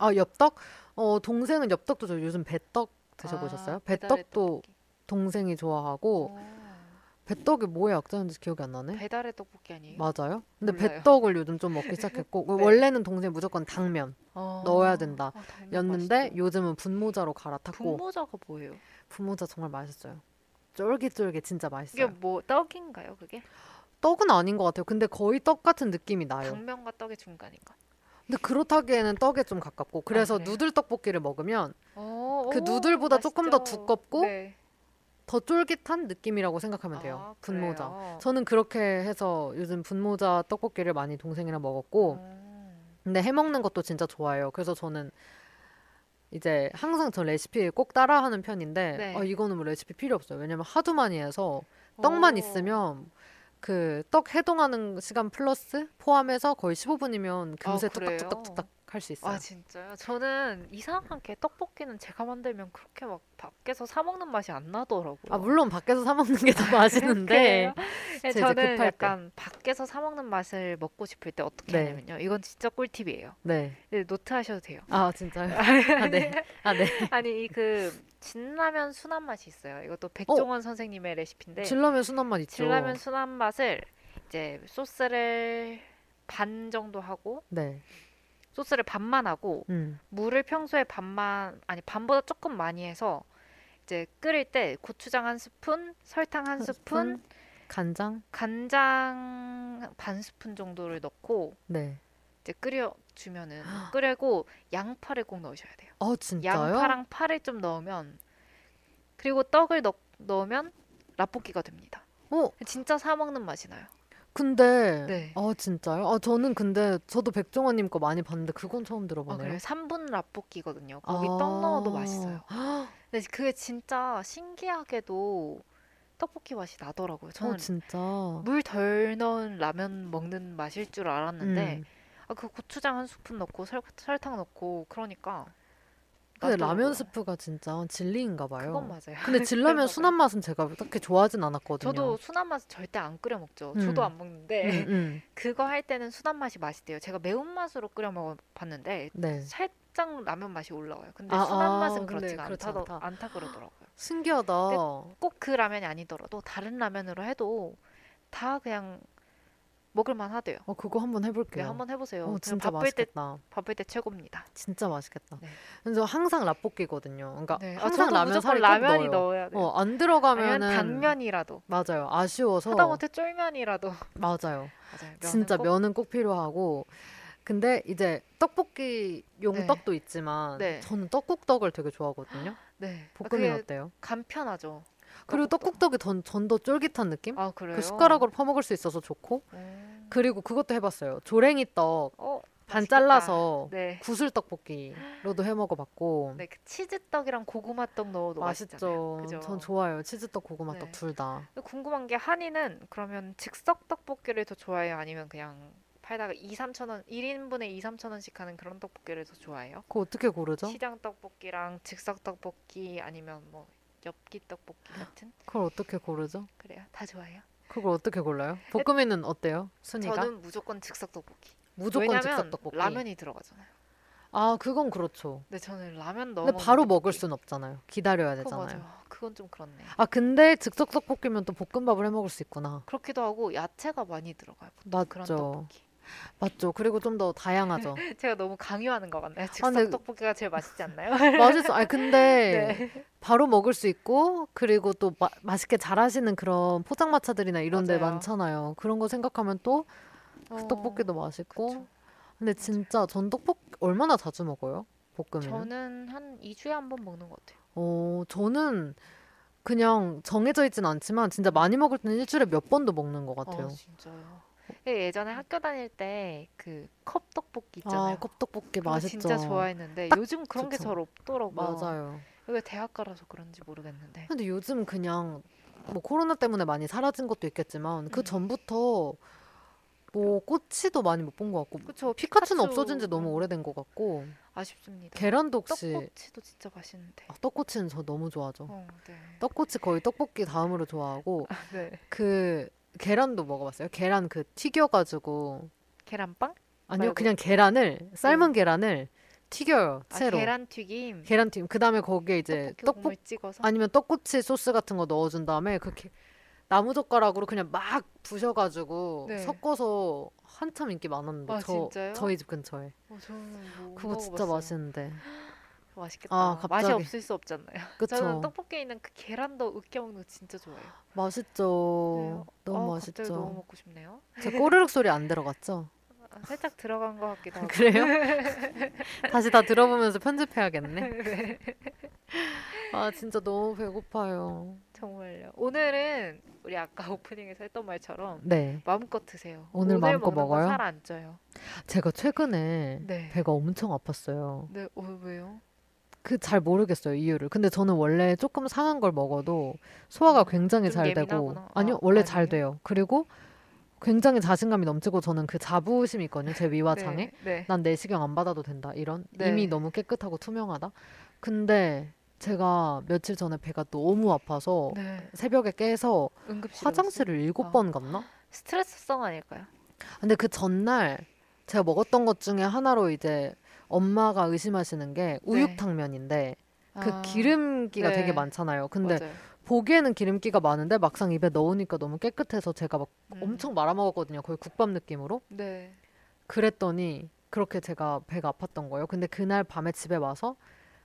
아 엽떡? 어 동생은 엽떡도 좋아요. 요즘 배떡 드셔보셨어요? 아, 배떡도 떡볶이. 동생이 좋아하고 오, 배떡이 뭐의 약자인지 기억이 안 나네. 배달의 떡볶이 아니에요? 맞아요? 근데 몰라요. 배떡을 요즘 좀 먹기 시작했고 네. 원래는 동생이 무조건 당면 어, 넣어야 된다. 아, 당면 였는데 맛있죠. 요즘은 분모자로 갈아탔고 분모자가 뭐예요? 분모자 정말 맛있어요. 쫄깃쫄깃 진짜 이게 맛있어요. 뭐 떡인가요? 그게 떡은 아닌 것 같아요. 근데 거의 떡 같은 느낌이 나요. 당면과 떡의 중간인가? 근데 그렇다기에는 떡에 좀 가깝고 그래서 그래요? 누들 떡볶이를 먹으면 오, 그 오, 누들보다 조금 더 맛있죠. 두껍고 네. 더 쫄깃한 느낌이라고 생각하면 돼요. 아, 분모자. 저는 그렇게 해서 요즘 분모자 떡볶이를 많이 동생이랑 먹었고 음. 근데 해 먹는 것도 진짜 좋아해요. 그래서 저는 이제 항상 저 레시피 꼭 따라하는 편인데 네. 어, 이거는 뭐 레시피 필요 없어요. 왜냐면 하도 많이 해서 떡만 오. 있으면 그 떡 해동하는 시간 플러스 포함해서 거의 15분이면 금세 아? 뚝딱뚝딱뚝딱 할 수 있어요. 아 진짜요? 저는 이상하게 떡볶이는 제가 만들면 그렇게 막 밖에서 사 먹는 맛이 안 나더라고요. 아 물론 밖에서 사 먹는 게 더 맛있는데? 네, 저는 때. 약간 밖에서 사 먹는 맛을 먹고 싶을 때 어떻게 네. 하냐면요. 이건 진짜 꿀팁이에요. 네. 네, 노트 하셔도 돼요. 아 진짜요? 아 네. 아 네. 아니 이그 진라면 순한 맛이 있어요. 이것도 백종원 선생님의 레시피인데 진라면 순한 맛 있죠. 진라면 순한 맛을 이제 소스를 반 정도 하고 네. 소스를 반만 하고 음. 물을 평소에 반만 아니 반보다 조금 많이 해서 이제 끓일 때 고추장 한 스푼, 설탕 한한 스푼, 간장. 간장 반 스푼 정도를 넣고 네. 이제 끓여 주면은 끓이고 양파를 꼭 넣으셔야 돼요. 어 진짜요? 양파랑 파를 좀 넣으면 그리고 떡을 넣, 넣으면 라볶이가 됩니다. 어 진짜 사 먹는 맛이 나요. 근데 네. 아 진짜요? 아 저는 근데 저도 백종원님 거 많이 봤는데 그건 처음 아, 들어보네요. 그래요? 3분 라볶이거든요. 거기 아. 떡 넣어도 맛있어요. 근데 그게 진짜 신기하게도 떡볶이 맛이 나더라고요. 어 저는 진짜. 물 덜 넣은 라면 먹는 맛일 줄 알았는데 음. 아, 그 고추장 한 스푼 넣고 설, 설탕 넣고 그러니까 근데 나더라고요. 라면 스프가 진짜 진리인가 봐요. 그건 맞아요. 근데 진라면 순한 맛은 제가 그렇게 좋아하진 않았거든요. 저도 순한 맛 절대 안 끓여 먹죠. 음. 저도 안 먹는데 음, 음. 그거 할 때는 순한 맛이 맛있대요. 제가 매운 맛으로 끓여 먹어봤는데 네. 살짝 라면 맛이 올라와요. 근데 아, 순한 아, 맛은 근데 그렇지가 그렇지 않다, 않다. 않다 그러더라고요. 신기하다. 꼭 그 라면이 아니더라도 다른 라면으로 해도 다 그냥 먹을만 하대요. 어 그거 한번 네, 해볼게요. 한번 해보세요. 어 진짜 바쁠 때 맛있겠다. 바쁠 때 최고입니다. 진짜 맛있겠다. 네. 그래서 항상 라볶이거든요. 그러니까 네. 아, 항상 저도 라면 무조건 살이 라면이 꼭 넣어요. 어, 안 아니면 들어가면은 당면이라도 맞아요. 아쉬워서 하다못해 쫄면이라도 맞아요. 맞아요. 면은 진짜 꼭- 면은 꼭 필요하고 근데 이제 떡볶이 용떡도 있지만 네. 저는 떡국떡을 되게 좋아하거든요. 네. 아, 볶음이 어때요? 간편하죠. 그리고 떡국떡. 떡국떡이 전더 쫄깃한 느낌? 아 그래요? 그 숟가락으로 퍼먹을 수 있어서 좋고 음. 그리고 그것도 해봤어요. 조랭이 떡 어 반 맛있겠다. 잘라서 네. 구슬 떡볶이로도 해 먹어봤고 네, 그 치즈떡이랑 고구마떡 넣어도 맛있잖아요. 맛있죠. 그죠? 전 좋아요. 치즈떡 고구마떡 네. 둘 다. 궁금한 게 한이는 그러면 즉석 떡볶이를 더 좋아해요? 아니면 그냥 팔다가 2, 3천 원, 1인분에 2, 3천 원씩 하는 그런 떡볶이를 더 좋아해요? 그거 어떻게 고르죠? 시장 떡볶이랑 즉석 떡볶이 아니면 뭐 엽기 떡볶이 같은? 그걸 어떻게 고르죠? 그래요. 다 좋아해요. 그걸 어떻게 골라요? 볶음이는 어때요? 순위가? 저는 무조건 즉석 떡볶이. 무조건 즉석 떡볶이. 라면이 들어가잖아요. 아, 그건 그렇죠. 근데 저는 라면 넣어 근데 바로 떡볶이. 먹을 순 없잖아요. 기다려야 되잖아요. 그건 좀 그렇네. 아, 근데 즉석 떡볶이면 또 볶음밥을 해 먹을 수 있구나. 그렇기도 하고 야채가 많이 들어가요. 보통 그런 맞죠. 떡볶이. 맞죠. 그리고 좀 더 다양하죠. 제가 너무 강요하는 것 같나요? 즉석 근데- 떡볶이가 제일 맛있지 않나요? 맛있어. 아니 근데 네. 바로 먹을 수 있고 그리고 또 마- 맛있게 잘하시는 그런 포장마차들이나 이런 데 맞아요. 많잖아요. 그런 거 생각하면 또그 어, 떡볶이도 맛있고. 그쵸. 근데 진짜 전 떡볶이 얼마나 자주 먹어요? 볶음이는? 저는 한 2주에 한 번 먹는 것 같아요. 어, 저는 그냥 정해져 있진 않지만 진짜 많이 먹을 때는 일주일에 몇 번도 먹는 것 같아요. 어, 진짜요. 예, 예전에 학교 다닐 때 그 컵떡볶이 있잖아요. 아, 컵떡볶이 그거 맛있죠. 진짜 좋아했는데 딱 요즘 그런 게 좋죠. 잘 없더라고요. 맞아요. 이게 대학 가라서 그런지 모르겠는데. 근데 요즘 그냥 뭐 코로나 때문에 많이 사라진 것도 있겠지만 그 음. 전부터 뭐 꼬치도 많이 못 본 것 같고 그쵸. 피카츄는 피카츄, 없어진 지 너무 음, 오래된 것 같고 아쉽습니다. 계란도 혹시 떡꼬치도 진짜 맛있는데. 아, 떡꼬치는 저 너무 좋아하죠. 어, 네. 떡꼬치 거의 떡볶이 다음으로 좋아하고 아, 네. 그 계란도 먹어봤어요. 계란 그 튀겨가지고 계란빵? 아니요 말고. 그냥 계란을 삶은 계란을 튀겨요 아, 채로 계란 튀김. 계란튀김 그 다음에 거기에 이제 떡볶이 떡볶 국물 찍어서. 아니면 떡꼬치 소스 같은 거 넣어준 다음에 그렇게 나무 젓가락으로 그냥 막 부셔가지고 네. 섞어서 한참 인기 많았는데 아, 저 진짜요? 저희 집 근처에 어, 저는 뭐못 그거 진짜 먹어봤어요. 맛있는데 맛있겠다. 아, 맛이. 없을 수 없잖아요. 저는 그쵸 떡볶이에 있는 그 계란도 으깨 먹는 거 진짜 좋아해요. 맛있죠 네. 너무 어, 맛있죠 너무 먹고 싶네요. 제 꼬르륵 소리 안 들어갔죠 아, 살짝 들어간 것 같기도 하고. 그래요 다시 다 들어보면서 편집해야겠네 네, 아 진짜 너무 배고파요 정말요. 오늘은 우리 아까 오프닝에서 했던 말처럼 네 마음껏 드세요. 오늘 마음껏 먹는 먹어요? 살안 쪄요. 제가 최근에 네. 배가 엄청 아팠어요 네, 어, 왜요? 그 잘 모르겠어요 이유를. 근데 저는 원래 조금 상한 걸 먹어도 소화가 굉장히 음, 좀잘 되고 예민하구나. 아니요 아, 원래 잘 아니에요? 돼요. 그리고 굉장히 자신감이 넘치고 저는 그 자부심이 있거든요 제 위와 네, 장에 네. 난 내시경 안 받아도 된다 이런 네. 이미 너무 깨끗하고 투명하다. 근데 제가 며칠 전에 배가 너무 아파서 네. 새벽에 깨서 화장실을 일곱 아. 번 갔나? 스트레스성 아닐까요? 근데 그 전날 제가 먹었던 것 중에 하나로 이제 엄마가 의심하시는 게 우육탕면인데 그 네. 아, 기름기가 네. 되게 많잖아요. 근데 맞아요. 보기에는 기름기가 많은데 막상 입에 넣으니까 너무 깨끗해서 제가 막 음. 엄청 말아 먹었거든요. 거의 국밥 느낌으로. 네. 그랬더니 그렇게 제가 배가 아팠던 거예요. 근데 그날 밤에 집에 와서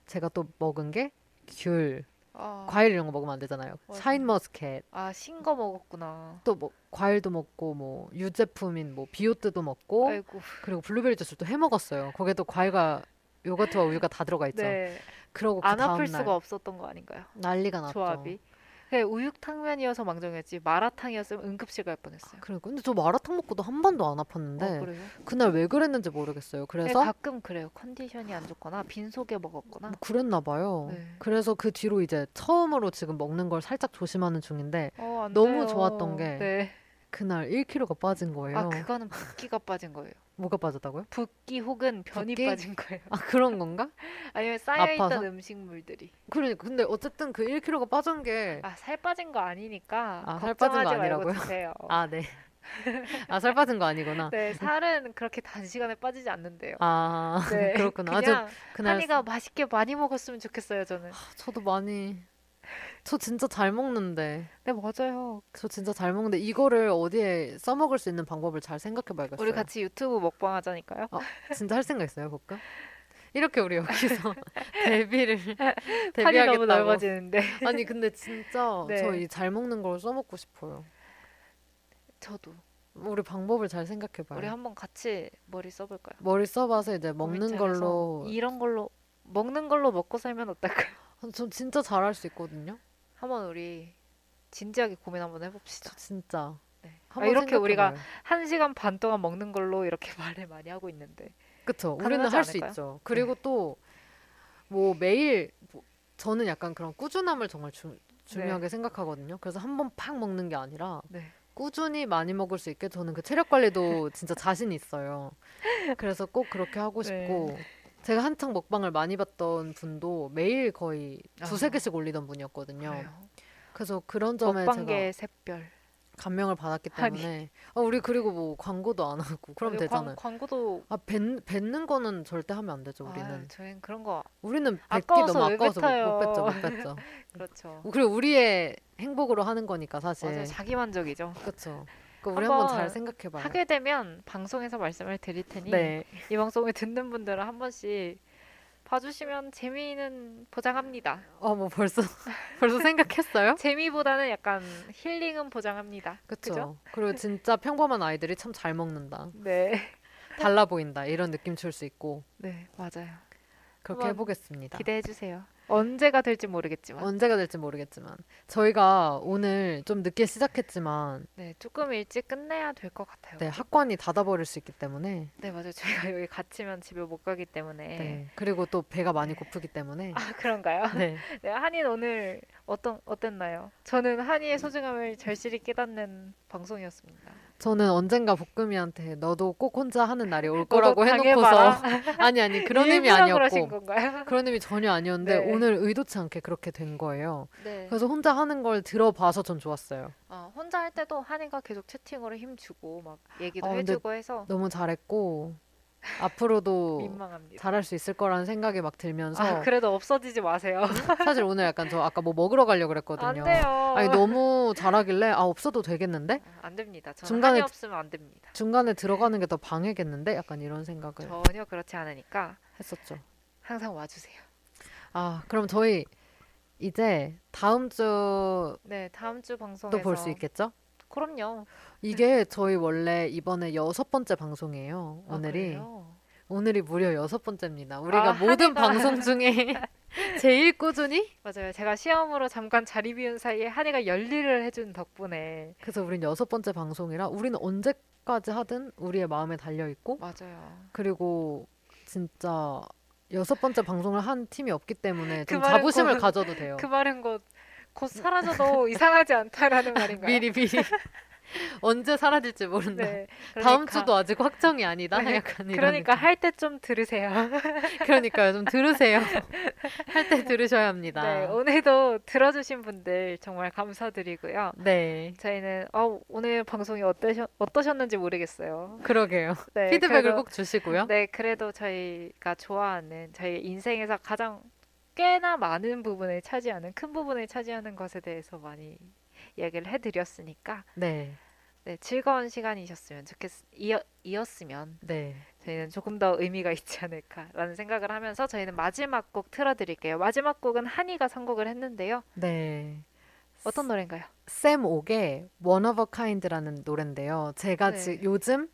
제가 또 먹은 게 귤, 아, 과일 이런 거 먹으면 안 되잖아요. 맞아요. 샤인머스켓. 아, 신 거 먹었구나. 또 뭐 과일도 먹고 뭐 유제품인 뭐 비오트도 먹고 아이고. 그리고 블루베리 주스를 또해 먹었어요. 거기에 또 과일과 요거트와 우유가 다 들어가 있죠. 네. 그러고 그 안 다음 아플 날 수가 없었던 거 아닌가요? 난리가 났죠. 조합이. 그 우육탕면이어서 망정이었지 마라탕이었으면 응급실 갈 뻔했어요. 그러니까 근데 저 마라탕 먹고도 한 번도 안 아팠는데 어, 그래요? 그날 왜 그랬는지 모르겠어요. 네, 그래서 가끔 그래요. 컨디션이 안 좋거나 빈속에 먹었거나. 뭐 그랬나 봐요. 네. 그래서 그 뒤로 이제 처음으로 지금 먹는 걸 살짝 조심하는 중인데 어, 안 너무 돼요. 좋았던 게 네. 그날 1kg가 빠진 거예요. 아, 그거는 붓기가 빠진 거예요. 뭐가 빠졌다고요? 붓기 혹은 변이 붓기? 빠진 거예요. 아 그런 건가? 아니면 쌓여있던 아파서? 음식물들이. 그러니까 근데 어쨌든 그 1kg가 빠진 게 아, 살 빠진 거 아니니까 아, 살 빠진 거 걱정하지 말고 아니라고요? 드세요. 아, 네. 아, 살 빠진 거 아니구나. 네, 살은 그렇게 단시간에 빠지지 않는데요. 아, 네, 그렇구나. 아주 그냥 그날 한이가 맛있게 많이 먹었으면 좋겠어요, 저는. 저도 많이 저 진짜 잘 먹는데 네, 맞아요. 저 진짜 잘 먹는데 이거를 어디에 써먹을 수 있는 방법을 잘 생각해 봐야겠어요. 우리 같이 유튜브 먹방 하자니까요. 진짜 할 생각 있어요, 볼까? 이렇게 우리 여기서 데뷔를 데뷔하겠다고. 너무 넓어지는데. 아니 근데 진짜 네. 저이 잘 먹는 걸 써먹고 싶어요. 저도. 우리 방법을 잘 생각해 봐요. 우리 한번 같이 머리 써볼까요? 머리 써봐서 이제 먹는 걸로 이런 걸로 먹는 걸로 먹고 살면 어떨까요? 저 진짜 잘할 수 있거든요. 한번 우리 진지하게 고민 한번 해봅시다. 저 진짜 네. 아, 이렇게 우리가 생각해봐요. 한 시간 반 동안 먹는 걸로 이렇게 말을 많이 하고 있는데 그쵸. 우리는 할 수? 있죠. 그리고 또뭐 매일 뭐 저는 약간 그런 꾸준함을 정말 주, 중요하게 생각하거든요. 그래서 한 번 팍 먹는 게 아니라 네. 꾸준히 많이 먹을 수 있게 저는 그 체력 관리도 진짜 자신 있어요. 그래서 꼭 그렇게 하고 네. 싶고 제가 한창 먹방을 많이 봤던 분도 매일 거의 두세 아. 개씩 올리던 분이었거든요. 그래요. 그래서 그런 점에 먹방계 샛별. 감명을 받았기. 때문에 아, 우리 그리고 뭐 광고도 안 하고 그럼 아니, 되잖아요. 광, 광고도 아 뱉, 뱉는 거는 절대 하면 안 되죠 우리는. 아, 저희는 그런 거 우리는 뱉기 너무 왜 아까워서 못, 못. 뱉죠 못 뱉죠. 그렇죠. 그리고 우리의 행복으로 하는 거니까 사실. 맞아요. 자기 만족이죠. 그렇죠. 그 우리 한번 한번 잘 생각해봐요. 하게 되면 방송에서 말씀을 드릴 테니 네. 이 방송을 듣는 분들은 한 번씩 봐주시면 재미는 보장합니다. 어 뭐 벌써 벌써 생각했어요? 재미보다는 약간 힐링은 보장합니다. 그쵸. 그죠? 그리고 진짜 평범한 아이들이 참 잘 먹는다. 네. 달라 보인다. 이런 느낌 줄 수 있고 네, 맞아요. 그렇게 해보겠습니다. 기대해 주세요. 언제가 될지 모르겠지만. 언제가 될지 모르겠지만 저희가 오늘 좀 늦게 시작했지만 네, 조금 일찍 끝내야 될 것 같아요. 네, 학관이 닫아버릴 수 있기 때문에 네, 맞아요. 저희가 여기 갇히면 집에 못 가기 때문에. 네. 그리고 또 배가 많이 고프기 때문에 아, 그런가요? 네. 네, 한이는 오늘 어떤 어땠나요? 저는 한이의 소중함을 절실히 깨닫는 방송이었습니다. 저는 언젠가 볶음이한테 너도 꼭 혼자 하는 날이 올 거라고. 해놓고서 아니 아니 그런 의미 아니었고? 그런 의미 전혀 아니었는데 네. 오늘 의도치 않게 그렇게 된 거예요. 네. 그래서 혼자 하는 걸 들어봐서 전 좋았어요. 어, 혼자 할 때도 한이가 계속 채팅으로 힘주고 막 얘기도 아, 근데 해주고 해서 너무 잘했고 앞으로도 민망합니다. 잘할 수 있을 거라는 생각이 막 들면서 아, 그래도 없어지지 마세요. 사실 오늘 약간 저 아까 뭐 먹으러 가려고 그랬거든요. 안 돼요. 아니 너무 잘하길래 아 없어도 되겠는데 아, 안 됩니다. 중간에 없으면 안 됩니다. 중간에 들어가는 게 더 방해겠는데 약간 이런 생각을 전혀 그렇지 않으니까 했었죠. 항상 와주세요. 아 그럼 저희 이제 다음 주도 네, 다음 주 방송에서 볼수 있겠죠? 그럼요. 이게 저희 원래 이번에 여섯 번째 방송이에요. 아, 오늘이 그래요? 오늘이 무려 여섯 번째입니다. 우리가 아, 모든 한이가- 방송 중에 제일 꾸준히 맞아요. 제가 시험으로 잠깐 자리 비운 사이에 한이가 열일을 해준 덕분에 그래서 우린 여섯 번째 방송이라 우리는 언제까지 하든 우리의 마음에 달려 있고 맞아요. 그리고 진짜 여섯 번째 방송을 한 팀이 없기 때문에 좀 그 자부심을 곧- 가져도 돼요. 그 말은 곧, 곧 사라져도 이상하지 않다라는 말인가요? 미리 미리 언제 사라질지 모른다. 네. 다음 그러니까- 주도 아직 확정이 아니다. 네, 약간 이런 그러니까 느낌. 할때 좀 들으세요. 그러니까요. 좀 들으세요. 할 때 들으셔야 합니다. 네, 오늘도 들어주신 분들 정말 감사드리고요. 네. 저희는 어, 오늘 방송이 어떠셨, 어떠셨는지 모르겠어요. 그러게요. 네, 피드백을 그래도- 꼭 주시고요. 네, 그래도 저희가 좋아하는 저희 인생에서 가장 꽤나 많은 부분을 차지하는 큰 부분을 차지하는 것에 대해서 많이 이야기를 해드렸으니까 네. 네, 즐거운 시간이셨으면 좋겠 이어, 이었으면 네. 저희는 조금 더 의미가 있지 않을까라는 생각을 하면서 저희는 마지막 곡 틀어드릴게요. 마지막 곡은 한이가 선곡을 했는데요. 네. 어떤 노래인가요? 샘 옥의 One of a Kind라는 노래인데요. 제가 네. 지 요즘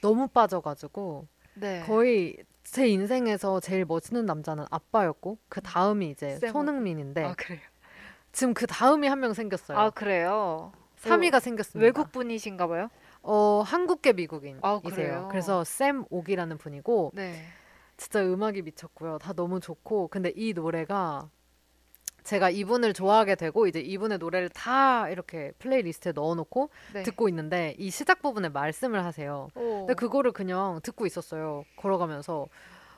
너무 빠져가지고 네. 거의 제 인생에서 제일 멋있는 남자는 아빠였고 그 다음이 이제 샘 옥. 손흥민인데 아. 지금 그 다음이 한 명 생겼어요. 아 그래요. 3위가 생겼습니다. 외국 분이신가 봐요. 어 한국계 미국인이세요. 아? 그래서 샘 옥이라는 분이고 네. 진짜 음악이 미쳤고요. 다 너무 좋고 근데 이 노래가 제가 이분을 좋아하게 되고 이제 이분의 노래를 다 이렇게 playlist에 넣어놓고 네. 듣고 있는데 이 시작 부분에 말씀을 하세요. 오. 근데 그거를 그냥 듣고 있었어요. 걸어가면서.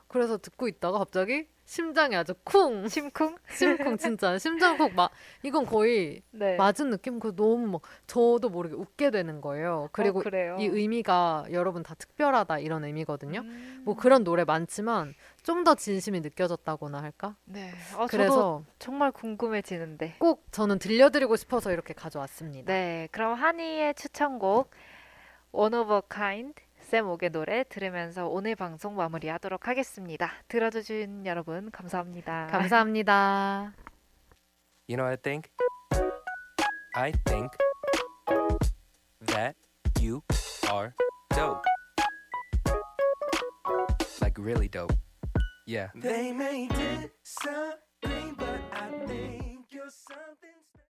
그래서 듣고 있다가 갑자기 심장이 아주 쿵 심쿵? 심쿵 진짜 심장 쿵 막 이건 거의 네. 맞은 느낌 그 너무 막 저도 모르게 웃게 되는 거예요. 그리고 어. 이 의미가 여러분 다 특별하다 이런 의미거든요. 음. 뭐 그런 노래 많지만 좀 더 진심이 느껴졌다고나 할까? 네. 아, 그래서 정말 궁금해지는데. 꼭 저는 들려드리고 싶어서 이렇게 가져왔습니다. 네. 그럼 한이의 추천곡 One of a Kind 샘 옥의 노래 들으면서 오늘 방송 마무리하도록 하겠습니다. 들어주신 여러분 감사합니다. 감사합니다. You know I think? I think that you are dope. Like really dope. Yeah. They may disagree, but I think you're something.